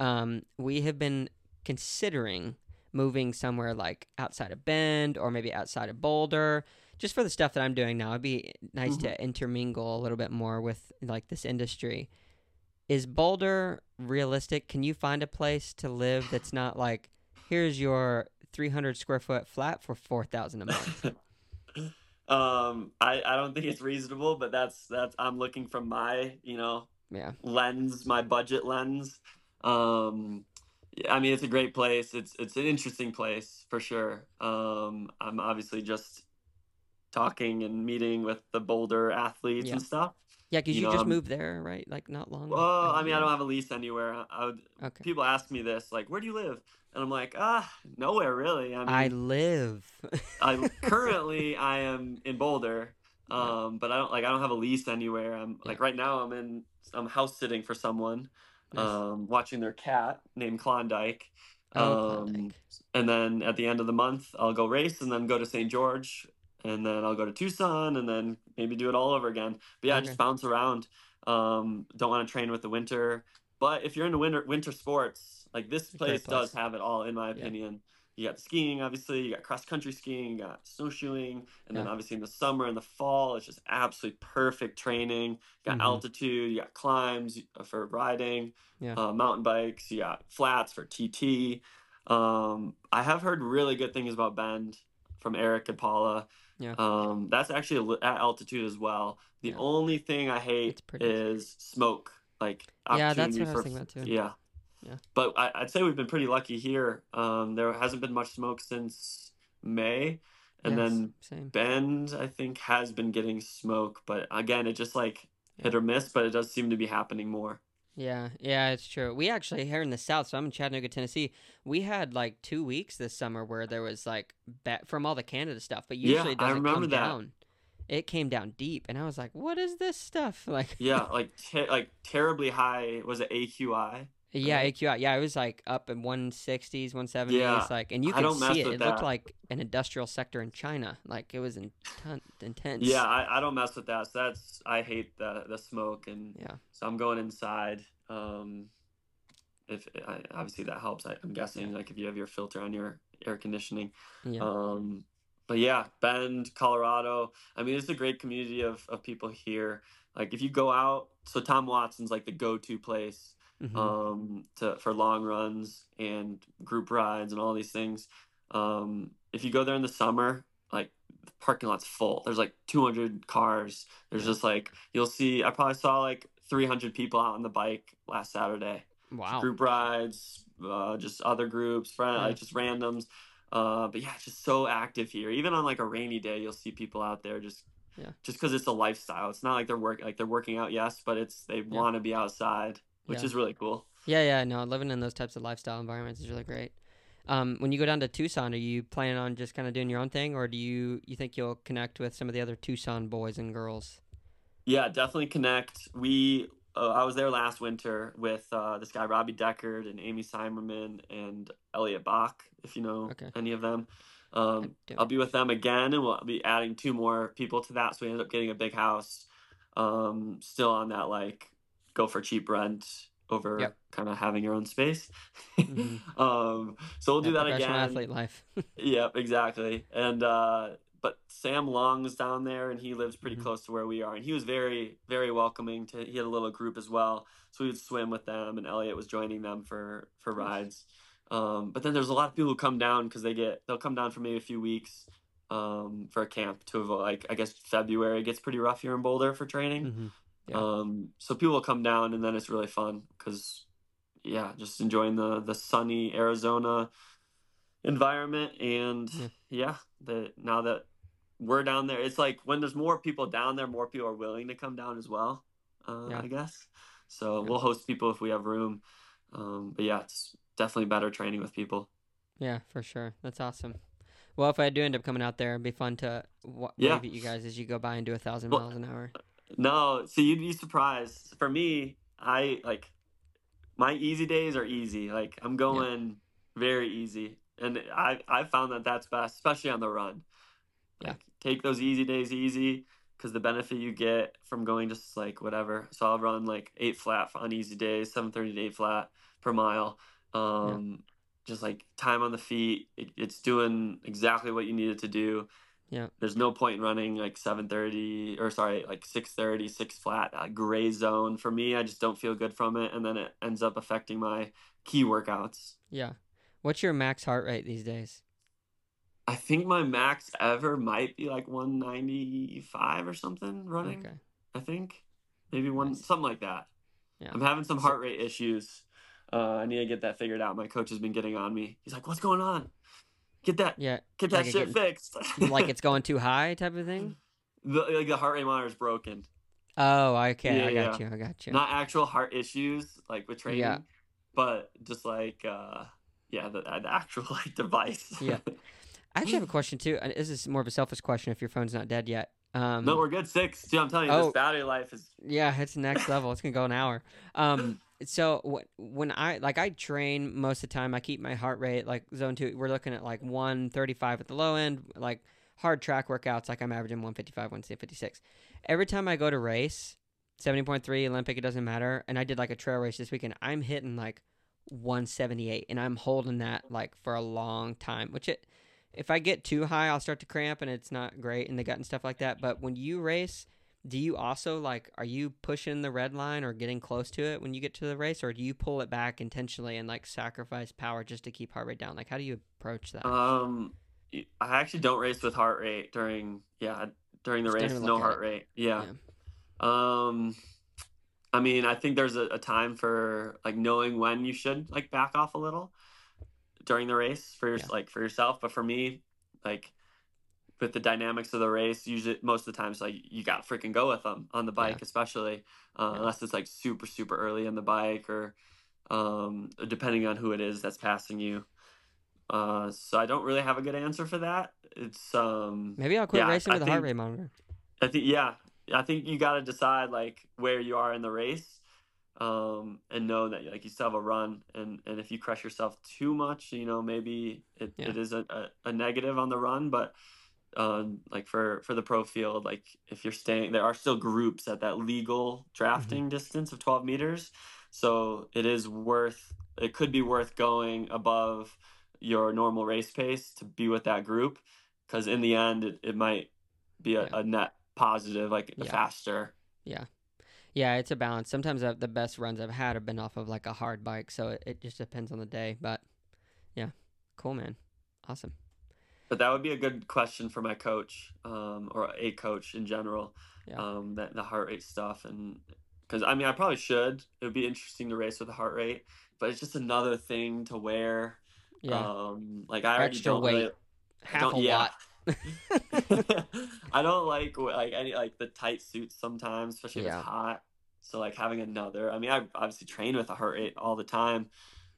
Um, we have been considering moving somewhere like outside of Bend or maybe outside of Boulder, just for the stuff that I'm doing now. It'd be nice mm-hmm. to intermingle a little bit more with like this industry. Is Boulder realistic? Can you find a place to live that's not like here's your 300 square foot flat for 4000 a month? um I I don't think it's reasonable, but that's that's I'm looking from my, you know, yeah. lens, my budget lens. Um I mean, it's a great place. It's it's an interesting place for sure. Um, I'm obviously just talking and meeting with the Boulder athletes yeah. and stuff. Yeah, because you, you know, just moved there, right? Like not long. Well, I mean, I don't have a lease anywhere. I would. Okay. People ask me this, like, "Where do you live?" And I'm like, "Ah, nowhere really." I, mean, I live. I currently I am in Boulder, um, but I don't like I don't have a lease anywhere. I'm yeah. like right now I'm in I'm house sitting for someone, nice. um, watching their cat named Klondike. Oh, um, Klondike. And then at the end of the month, I'll go race and then go to St. George and then I'll go to Tucson and then maybe do it all over again. But yeah, okay. just bounce around. Um, don't want to train with the winter. But if you're into winter winter sports, like this place, place. does have it all, in my opinion. Yeah. You got skiing, obviously. You got cross country skiing. You got snowshoeing, and yeah. then obviously in the summer and the fall, it's just absolutely perfect training. You got mm-hmm. altitude. You got climbs for riding. Yeah. Uh, mountain bikes. You got flats for TT. Um, I have heard really good things about Bend from Eric and Paula. Yeah. Um, that's actually at altitude as well. The yeah. only thing I hate is smoke. like Yeah, that's what I was for thinking about too. yeah. Yeah. But I, I'd say we've been pretty lucky here. Um, there hasn't been much smoke since May, and Yes, then same. Bend I think has been getting smoke, but again, it just like Yeah. hit or miss. But it does seem to be happening more. Yeah, yeah, it's true. We actually here in the South, so I'm in Chattanooga, Tennessee. We had like two weeks this summer where there was like ba- from all the Canada stuff, but Yeah, usually it I doesn't remember come that. down. It came down deep, and I was like, "What is this stuff?" Like, Yeah, like te- like terribly high. Was it AQI? Yeah, Right. AQI, yeah, it was like up in 160s, 170s, Yeah, like, and you could see it. It looked like an industrial sector in China. Like it was inten- intense. Yeah, I, I don't mess with that. So that's I hate the the smoke, and Yeah. so I'm going inside. Um, if I, obviously that helps, I, I'm guessing. Like if you have your filter on your air conditioning. yeah, Um, but yeah, Bend, Colorado. I mean, it's a great community of of people here. Like if you go out, so Tom Watson's like the go-to place mhm, um, to for long runs and group rides and all these things. Um, if you go there in the summer, like the parking lot's full. There's like 200 cars. There's just like you'll see. I probably saw like 300 people out on the bike last Saturday. wow, Group rides, uh, just other groups, friend, Yeah. like just randoms. Uh, but yeah, it's just so active here. Even on like a rainy day, you'll see people out there just Yeah. just because it's a lifestyle. It's not like they're work like they're working out, yes, but it's they want to be outside, which Yeah. is really cool. Yeah, yeah, no, living in those types of lifestyle environments is really great. Um, when you go down to Tucson, are you planning on just kind of doing your own thing, or do you you think you'll connect with some of the other Tucson boys and girls? Yeah, definitely connect. We uh, I was there last winter with uh, this guy Robbie Deckard and Amy Simmerman and Elliot Bach, if you know Okay. any of them. Um, I'll be with them again, and we'll be adding two more people to that. So we ended up getting a big house. Um, still on that like go for cheap rent over Yep. kind of having your own space. Mhm. um, so we'll do that again. athlete life. Yep, exactly. And uh but Sam Long's down there and he lives pretty Mhm. close to where we are and he was very very welcoming to he had a little group as well. So we would swim with them and Elliot was joining them for for rides. Um but then there's a lot of people who come down cuz they get they'll come down for maybe a few weeks um for a camp to avoid like I guess February gets pretty rough here in Boulder for training. hmm Yeah. Um so people will come down and then it's really fun cuz yeah, just enjoying the the sunny Arizona environment and Yeah. yeah, the now that we're down there, it's like when there's more people down there, more people are willing to come down as well. Uh, Yeah. I guess. So Yeah. we'll host people if we have room. Um, but yeah, it's definitely better training with people. Yeah, for sure. That's awesome. Well, if I do end up coming out there, it'd be fun to w- Yeah. wave at you guys as you go by and do a thousand Well- miles an hour. No, so you'd be surprised. For me, I like my easy days are easy. Like I'm going very easy, and I I found that that's best, especially on the run. Yeah. Like take those easy days easy because the benefit you get from going just like whatever. So I'll run like eight flat on easy days, seven thirty to eight flat per mile. Um, just like time on the feet, it, it's doing exactly what you need it to do. Yeah. There's no point in running like 7:30 or sorry, like 6:30, 6 flat, uh, gray zone. For me, I just don't feel good from it and then it ends up affecting my key workouts. Yeah. What's your max heart rate these days? I think my max ever might be like 195 or something running. Okay. I think maybe one Nice. something like that. Yeah. I'm having some heart rate issues. Uh, I need to get that figured out. My coach has been getting on me. He's like, "What's going on? Get that, Yeah. get that like shit fixed." like it's going too high type of thing? the, like the heart rate monitor is broken. Oh, okay. Yeah, I got yeah. you. I got you. Not actual heart issues like with training, Yeah. but just like uh, yeah, the, the actual like device. Yeah. I actually have a question too. and This is more of a selfish question if your phone's not dead yet. Um, no, we're good. Six. Dude, I'm telling you, Oh. this battery life is. Yeah, it's next level. It's gonna go an hour. Um, so wh- when I like I train most of the time, I keep my heart rate like zone two. We're looking at like one thirty five at the low end. Like hard track workouts, like I'm averaging one fifty five, one fifty six. Every time I go to race, seventy point three Olympic, it doesn't matter. And I did like a trail race this weekend. I'm hitting like one seventy eight, and I'm holding that like for a long time. Which it, if I get too high, I'll start to cramp, and it's not great in the gut and stuff like that. But when you race do you also like are you pushing the red line or getting close to it when you get to the race or do you pull it back intentionally and like sacrifice power just to keep heart rate down like how do you approach that Um, I actually don't race with heart rate during yeah during the Just race. No heart it. rate. Yeah. Um, I mean, I think there's a, a time for like knowing when you should like back off a little during the race for your, yeah. like for yourself. But for me, like with the dynamics of the race, usually most of the times like you got to freaking go with them on the bike, yeah. especially uh, yeah. unless it's like super super early in the bike or um, depending on who it is that's passing you. Uh, so I don't really have a good answer for that. It's um, maybe I'll quit yeah, racing with a heart rate monitor. I think yeah, I think you got to decide like where you are in the race, um, and know that like you still have a run, and and if you crush yourself too much, you know maybe it, it is a, a, a negative on the run, but um, like for for the pro field, like if you're staying, there are still groups at that legal drafting mm-hmm. distance of 12 meters, so it is worth. It could be worth going above your normal race pace to be with that group, because in the end, it, it might be a, yeah. a net positive, like yeah. faster. Yeah. Yeah, it's a balance. Sometimes the best runs I've had have been off of like a hard bike, so it, it just depends on the day. But yeah, cool, man. Awesome. But that would be a good question for my coach, um, or a coach in general. Yeah. Um, that the heart rate stuff, and because I mean, I probably should. It would be interesting to race with a heart rate, but it's just another thing to wear. Yeah. Um, like I already Extra don't weight. Really, Half a yeah. watt. I don't like like any like the tight suits sometimes, especially yeah. if it's hot. So like having another. I mean, I obviously train with a heart rate all the time,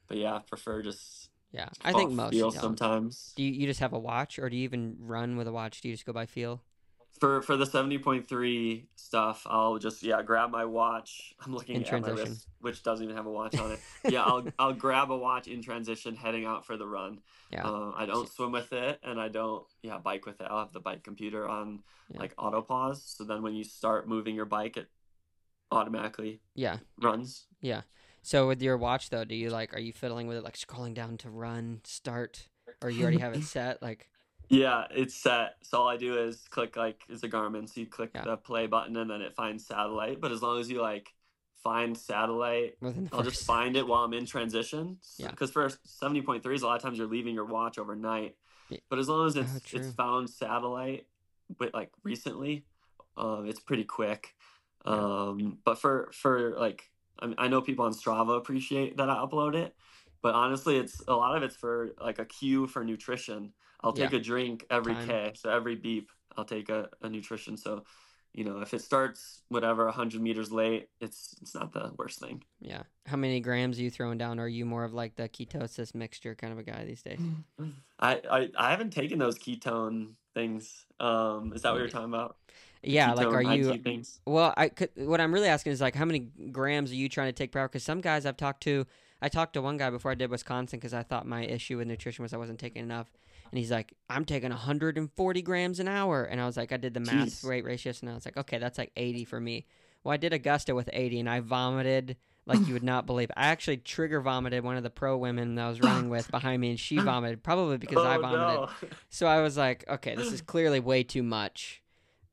but yeah, I prefer just yeah, I think most feel sometimes. Do you, you just have a watch, or do you even run with a watch? Do you just go by feel? For for the seventy point three stuff, I'll just yeah grab my watch. I'm looking in at transition. my wrist, which doesn't even have a watch on it. yeah, I'll I'll grab a watch in transition, heading out for the run. Yeah, uh, I don't swim with it, and I don't yeah bike with it. I'll have the bike computer on yeah. like auto pause, so then when you start moving your bike, it automatically yeah runs. Yeah. So with your watch though, do you like are you fiddling with it like scrolling down to run, start, or you already have it set? Like Yeah, it's set. So all I do is click like it's a Garmin, so you click yeah. the play button and then it finds satellite. But as long as you like find satellite, I'll just find it while I'm in transition. Yeah. Because for seventy point threes, a lot of times you're leaving your watch overnight. But as long as it's oh, it's found satellite, but like recently, um, it's pretty quick. Um, but for for like I, mean, I know people on Strava appreciate that I upload it, but honestly, it's a lot of it's for like a cue for nutrition. I'll take yeah. a drink every Time. K, so every beep, I'll take a, a nutrition. So, you know, if it starts whatever 100 meters late, it's it's not the worst thing. Yeah. How many grams are you throwing down? Are you more of like the ketosis mixture kind of a guy these days? I I, I haven't taken those ketone things. Um, is that what you're talking about? Yeah, like are you? Well, I could, what I'm really asking is like how many grams are you trying to take per hour? Because some guys I've talked to, I talked to one guy before I did Wisconsin because I thought my issue with nutrition was I wasn't taking enough, and he's like, I'm taking 140 grams an hour, and I was like, I did the math weight ratios, and I was like, okay, that's like 80 for me. Well, I did Augusta with 80, and I vomited like you would not believe. I actually trigger vomited one of the pro women that I was running with behind me, and she vomited probably because oh, I vomited. No. So I was like, okay, this is clearly way too much.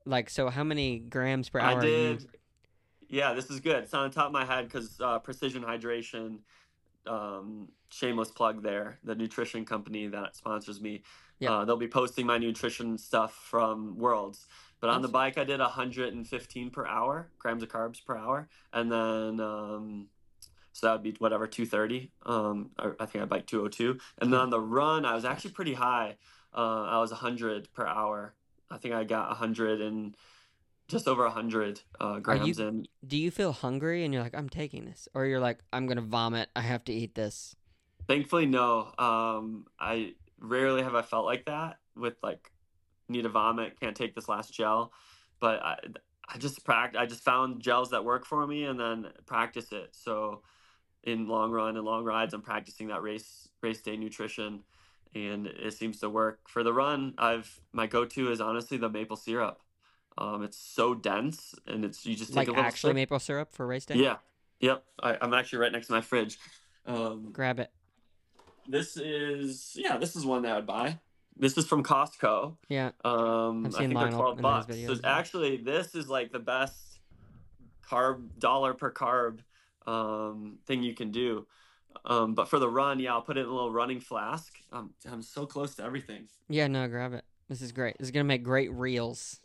Like, so how many grams per hour? I did. Yeah, this is good. It's on the top of my head because uh, Precision Hydration, um, shameless plug there, the nutrition company that sponsors me. Yeah. Uh, they'll be posting my nutrition stuff from Worlds. But on the bike, I did 115 per hour, grams of carbs per hour. And then, um, so that would be whatever, 230. Um, I think I biked 202. And then on the run, I was actually pretty high. Uh, I was 100 per hour. I think I got 100 and just over 100 uh, grams you, in. Do you feel hungry and you're like, I'm taking this? Or you're like, I'm going to vomit. I have to eat this? Thankfully, no. Um, I rarely have I felt like that with like, need to vomit, can't take this last gel. But I, I just practice. I just found gels that work for me and then practice it. So in long run and long rides, I'm practicing that race race day nutrition and it seems to work for the run. I've my go-to is honestly the maple syrup. Um, it's so dense, and it's you just take like a little actually sip. maple syrup for race day. Yeah, yep. I, am actually right next to my fridge. Um, Grab it. This is yeah. This is one that I would buy. This is from Costco. Yeah. Um, I've seen I think they're twelve bucks. So actually, this is like the best carb dollar per carb um, thing you can do. Um, but for the run, yeah, I'll put it in a little running flask. Um, I'm so close to everything. Yeah, no, grab it. This is great. This is gonna make great reels.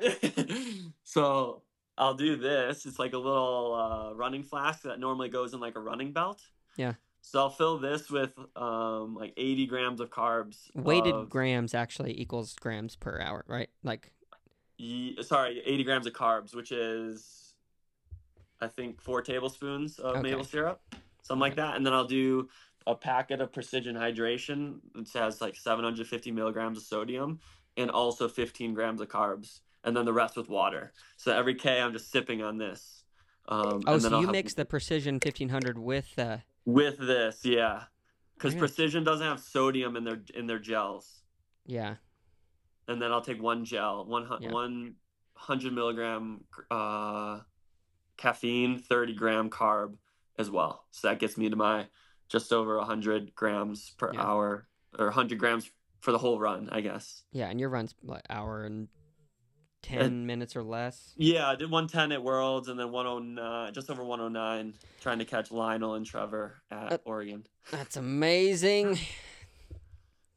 so I'll do this. It's like a little uh, running flask that normally goes in like a running belt. Yeah. So I'll fill this with um, like 80 grams of carbs. Weighted of, grams actually equals grams per hour, right? Like, ye- sorry, 80 grams of carbs, which is, I think, four tablespoons of Okay. maple syrup, something like that. And then I'll do a packet of Precision Hydration. It has like 750 milligrams of sodium and also 15 grams of carbs, and then the rest with water. So every K, I'm just sipping on this. Um, oh, and then so I'll you mix the Precision 1500 with uh, with this, yeah, because? Precision doesn't have sodium in their in their gels. yeah, and then I'll take one gel, one Yeah. one hundred milligram uh, caffeine, thirty gram carb as well. So that gets me to my just over hundred grams per Yeah. hour, or hundred grams for the whole run, I guess. yeah, and your run's like hour and ten minutes or less. Yeah, I did one ten at Worlds, and then one oh nine, just over one oh nine, trying to catch Lionel and Trevor at Oregon. That's amazing.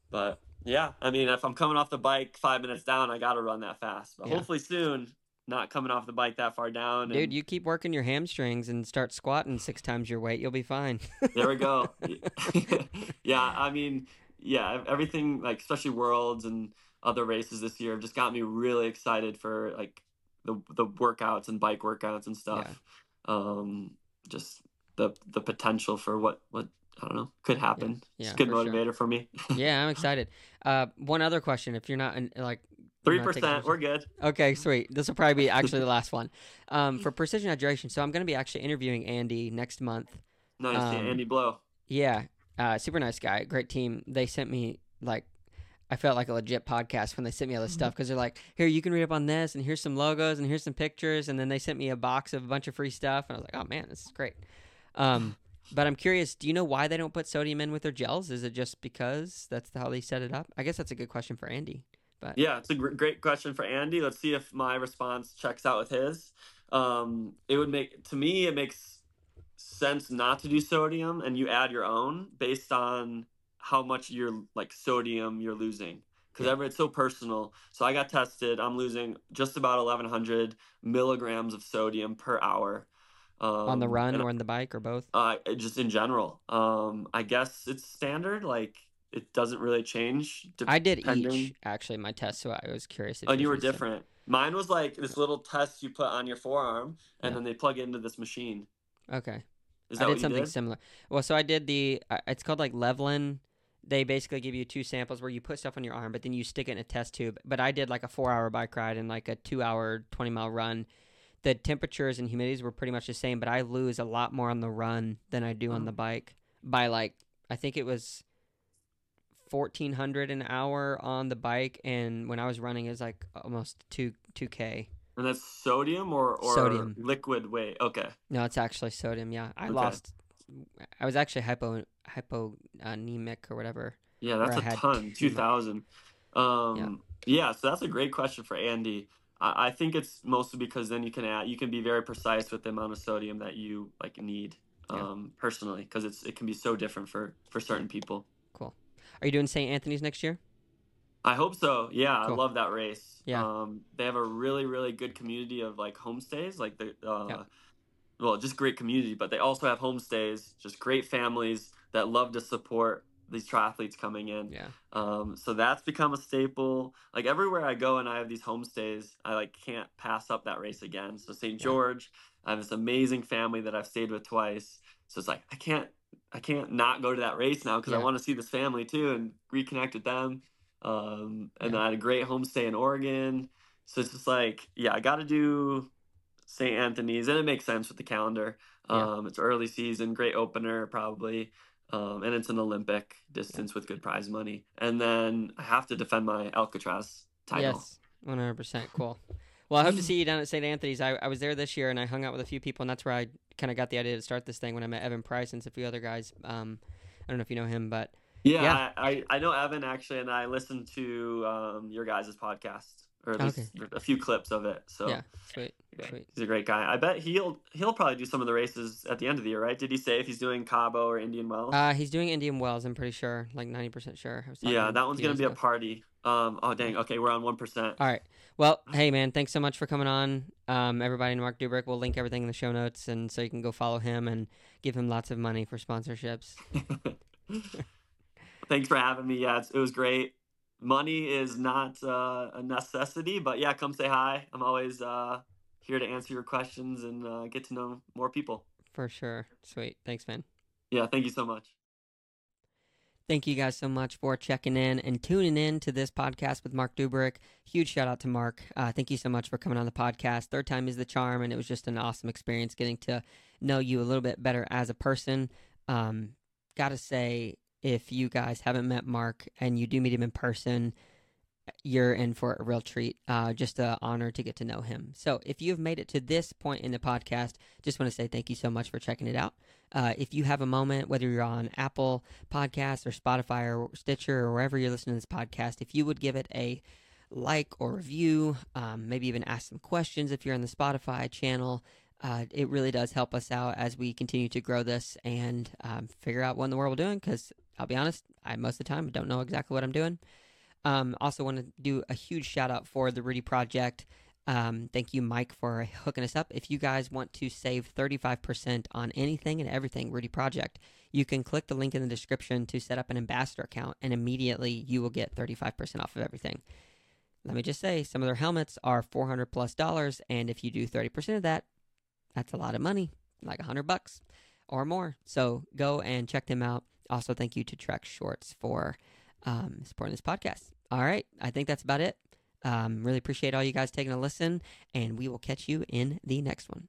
But yeah, I mean, if I'm coming off the bike five minutes down, I got to run that fast. But Yeah. hopefully soon, not coming off the bike that far down. Dude, and- you keep working your hamstrings and start squatting six times your weight, you'll be fine. there we go. yeah, I mean, yeah, everything like especially worlds and other races this year have just got me really excited for like the the workouts and bike workouts and stuff. Um, just the the potential for what what I don't know could happen. Yeah, it's a good for sure. motivator for me. yeah, I'm excited. Uh, one other question: If you're not in, like Three percent, we're good. Okay, sweet. This will probably be actually the last one. Um, for precision hydration, so I'm going to be actually interviewing Andy next month. Nice, Um, Andy Blow. Yeah, uh, super nice guy, great team. They sent me like, I felt like a legit podcast when they sent me all this stuff because they're like, here you can read up on this, and here's some logos, and here's some pictures, and then they sent me a box of a bunch of free stuff, and I was like, oh man, this is great. Um, but I'm curious, do you know why they don't put sodium in with their gels? Is it just because that's how they set it up? I guess that's a good question for Andy. But Yeah, it's a gr- great question for Andy. Let's see if my response checks out with his. Um, it would make to me it makes sense not to do sodium, and you add your own based on how much you're like sodium you're losing because Yeah. ever it's so personal. So I got tested. I'm losing just about 1,100 milligrams of sodium per hour. Um, on the run or on the bike or both? uh, just in general. Um, I guess it's standard. Like it doesn't really change. I did depending- each actually my test, so I was curious. If Oh, you were different. Mine was like this little test you put on your forearm, and Yeah. then they plug it into this machine. Okay, Is I that did something did? similar. Well, so I did the. uh, It's called like Levelen. They basically give you two samples where you put stuff on your arm, but then you stick it in a test tube. But I did like a four-hour bike ride and like a two-hour, twenty-mile run. The temperatures and humidities were pretty much the same, but I lose a lot more on the run than I do on Oh. the bike. By like, I think it was fourteen hundred an hour on the bike, and when I was running, it was like almost two two k. And that's sodium or or Sodium. liquid weight. Okay. No, it's actually sodium. Yeah, I Okay. lost. I was actually hypo hyponemic or whatever. Yeah, that's a ton. Two thousand. Um, yeah. So that's a great question for Andy. I, I think it's mostly because then you can add, you can be very precise with the amount of sodium that you like need. Yeah. Um, personally, because it's it can be so different for for certain people. Are you doing St. Anthony's next year? I hope so. Yeah, Cool. I love that race. Yeah. Um, they have a really, really good community of like homestays, like the, uh, Yeah. well, just great community, but they also have homestays, just great families that love to support these triathletes coming in. Yeah. Um, so that's become a staple. Like everywhere I go and I have these homestays, I like can't pass up that race again. So St. Yeah. George, I have this amazing family that I've stayed with twice. So it's like I can't I can't not go to that race now because I Yeah. want to see this family too and reconnect with them. Um, and Yeah. I had a great homestay in Oregon. So it's just like, yeah, I got to do St. Anthony's, and it makes sense with the calendar. Yeah. Um, it's early season, great opener probably, um, and it's an Olympic distance with good prize money. And then I have to defend my Alcatraz title. Yes. One hundred percent. Cool. Well, I hope to see you down at St. Anthony's. I, I was there this year and I hung out with a few people, and that's where I kind of got the idea to start this thing when I met Evan Price and a few other guys. Um, I don't know if you know him, but Yeah, Yeah. I, I, know Evan actually, and I listened to um, your guys' podcast. or at least a few clips of it. So yeah, sweet. Yeah, sweet. He's a great guy. I bet he'll he'll probably do some of the races at the end of the year, right? Did he say if he's doing Cabo or Indian Wells? Uh, he's doing Indian Wells. I'm pretty sure, like ninety percent sure. Yeah, that one's gonna be ago. a party. Um, oh dang. Okay, we're on one percent. All right. Well, hey man, thanks so much for coming on. Um, everybody, Marc Dubrick. We'll link everything in the show notes, and so you can go follow him and give him lots of money for sponsorships. thanks for having me. Yeah, it was great money is not uh, a necessity, but yeah, come say hi. I'm always uh, here to answer your questions and uh, get to know more people. For sure. Sweet. Thanks, man. Yeah, thank you so much. Thank you guys so much for checking in and tuning in to this podcast with Marc Dubrick. Huge shout out to Marc. Uh, thank you so much for coming on the podcast. Third time is the charm, and it was just an awesome experience getting to know you a little bit better as a person. Um, gotta say, if you guys haven't met Mark and you do meet him in person, you're in for a real treat. Uh, just an honor to get to know him. So, if you've made it to this point in the podcast, just want to say thank you so much for checking it out. Uh, if you have a moment, whether you're on Apple Podcasts or Spotify or Stitcher or wherever you're listening to this podcast, if you would give it a like or review, um, maybe even ask some questions if you're on the Spotify channel, uh, it really does help us out as we continue to grow this and um, figure out what in the world we're doing. Because I'll be honest, I most of the time don't know exactly what I'm doing. Um, also, want to do a huge shout out for the Rudy Project. Um, thank you, Mike, for hooking us up. If you guys want to save 35% on anything and everything Rudy Project, you can click the link in the description to set up an ambassador account, and immediately you will get 35% off of everything. Let me just say, some of their helmets are 400 plus dollars, and if you do 30% of that, that's a lot of money, like 100 bucks or more. So go and check them out. Also, thank you to Trek Shorts for um, supporting this podcast. All right, I think that's about it. Um, really appreciate all you guys taking a listen, and we will catch you in the next one.